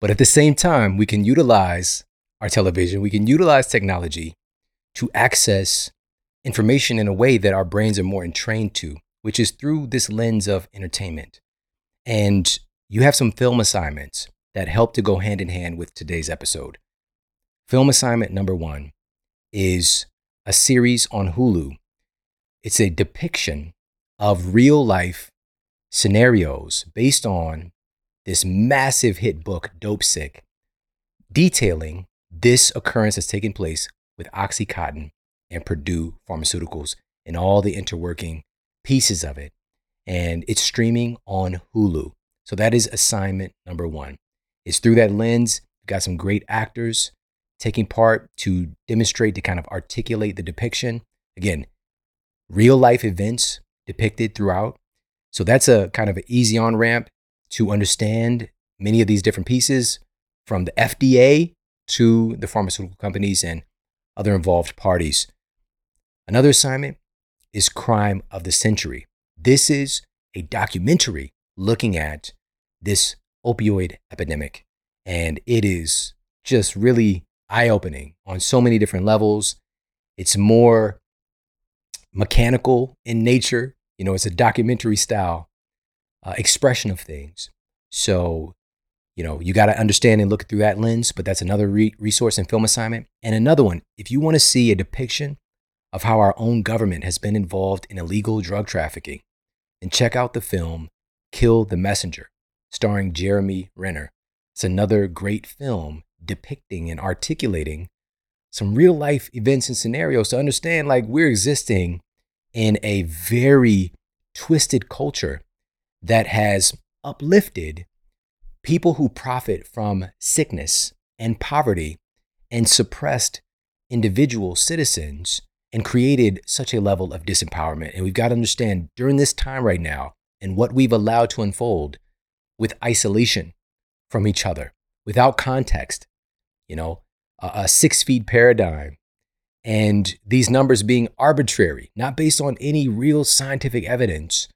But at the same time, we can utilize our television, we can utilize technology to access information in a way that our brains are more entrained to, which is through this lens of entertainment. And you have some film assignments that help to go hand in hand with today's episode. Film assignment number one is a series on Hulu. It's a depiction of real life scenarios based on this massive hit book, Dopesick, detailing this occurrence that's taken place with Oxycontin and Purdue Pharmaceuticals and all the interworking pieces of it. And it's streaming on Hulu. So that is assignment number one. It's through that lens. You've got some great actors taking part to demonstrate, to kind of articulate the depiction. Again, real life events depicted throughout. So that's a kind of an easy on ramp to understand many of these different pieces from the FDA to the pharmaceutical companies and other involved parties. Another assignment is Crime of the Century. This is a documentary looking at this opioid epidemic. And it is just really eye opening on so many different levels. It's more mechanical in nature. You know, it's a documentary style uh, expression of things. So you know, you got to understand and look through that lens, but that's another re- resource and film assignment. And another one, if you want to see a depiction of how our own government has been involved in illegal drug trafficking, then check out the film Kill the Messenger, starring Jeremy Renner. It's another great film depicting and articulating some real life events and scenarios to understand like we're existing in a very twisted culture that has uplifted people who profit from sickness and poverty and suppressed individual citizens and created such a level of disempowerment. And we've got to understand during this time right now and what we've allowed to unfold with isolation from each other, without context, you know, a, a six feet paradigm, and these numbers being arbitrary, not based on any real scientific evidence,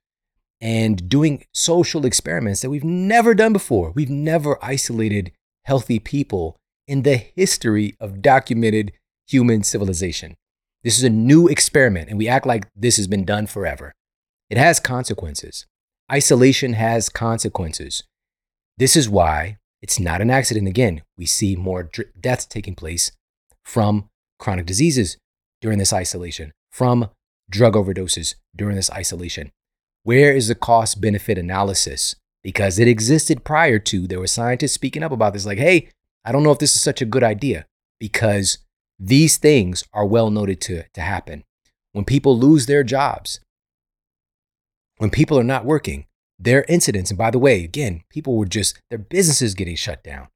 and doing social experiments that we've never done before. We've never isolated healthy people in the history of documented human civilization. This is a new experiment, and we act like this has been done forever. It has consequences. Isolation has consequences. This is why it's not an accident. Again, we see more deaths taking place from chronic diseases during this isolation, from drug overdoses during this isolation. Where is the cost benefit analysis? Because it existed prior to, there were scientists speaking up about this, like, hey, I don't know if this is such a good idea because these things are well noted to, to happen. When people lose their jobs, when people are not working, their incidents, and by the way, again, people were just, their businesses getting shut down.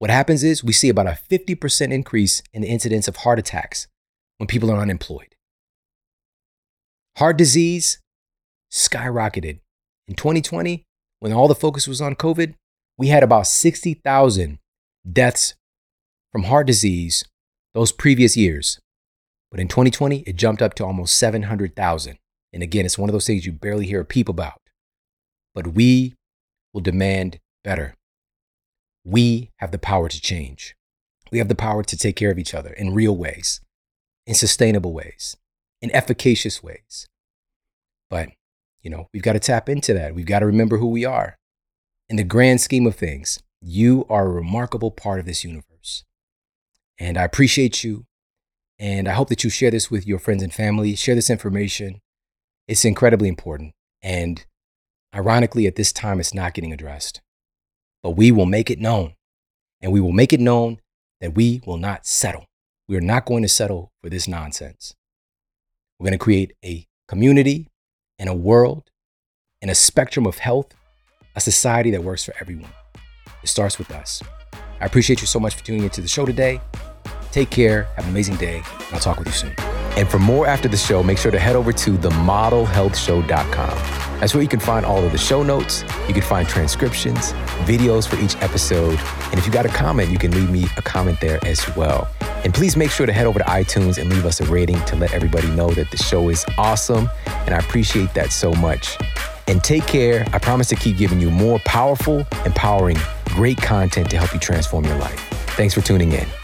What happens is we see about a 50% increase in the incidence of heart attacks when people are unemployed. Heart disease skyrocketed. In 2020, when all the focus was on COVID, we had about 60,000 deaths from heart disease those previous years. But in 2020, it jumped up to almost 700,000. And again, it's one of those things you barely hear a peep about. But we will demand better. We have the power to change. We have the power to take care of each other in real ways, in sustainable ways, in efficacious ways. But you know, we've got to tap into that. We've got to remember who we are. In the grand scheme of things, you are a remarkable part of this universe. And I appreciate you. And I hope that you share this with your friends and family. Share this information. It's incredibly important. And ironically, at this time, it's not getting addressed. But we will make it known. And we will make it known that we will not settle. We are not going to settle for this nonsense. We're going to create a community in a world, in a spectrum of health, a society that works for everyone. It starts with us. I appreciate you so much for tuning into the show today. Take care. Have an amazing day. I'll talk with you soon. And for more after the show, make sure to head over to themodelhealthshow.com. That's where you can find all of the show notes. You can find transcriptions, videos for each episode. And if you got a comment, you can leave me a comment there as well. And please make sure to head over to iTunes and leave us a rating to let everybody know that the show is awesome. And I appreciate that so much. And take care. I promise to keep giving you more powerful, empowering, great content to help you transform your life. Thanks for tuning in.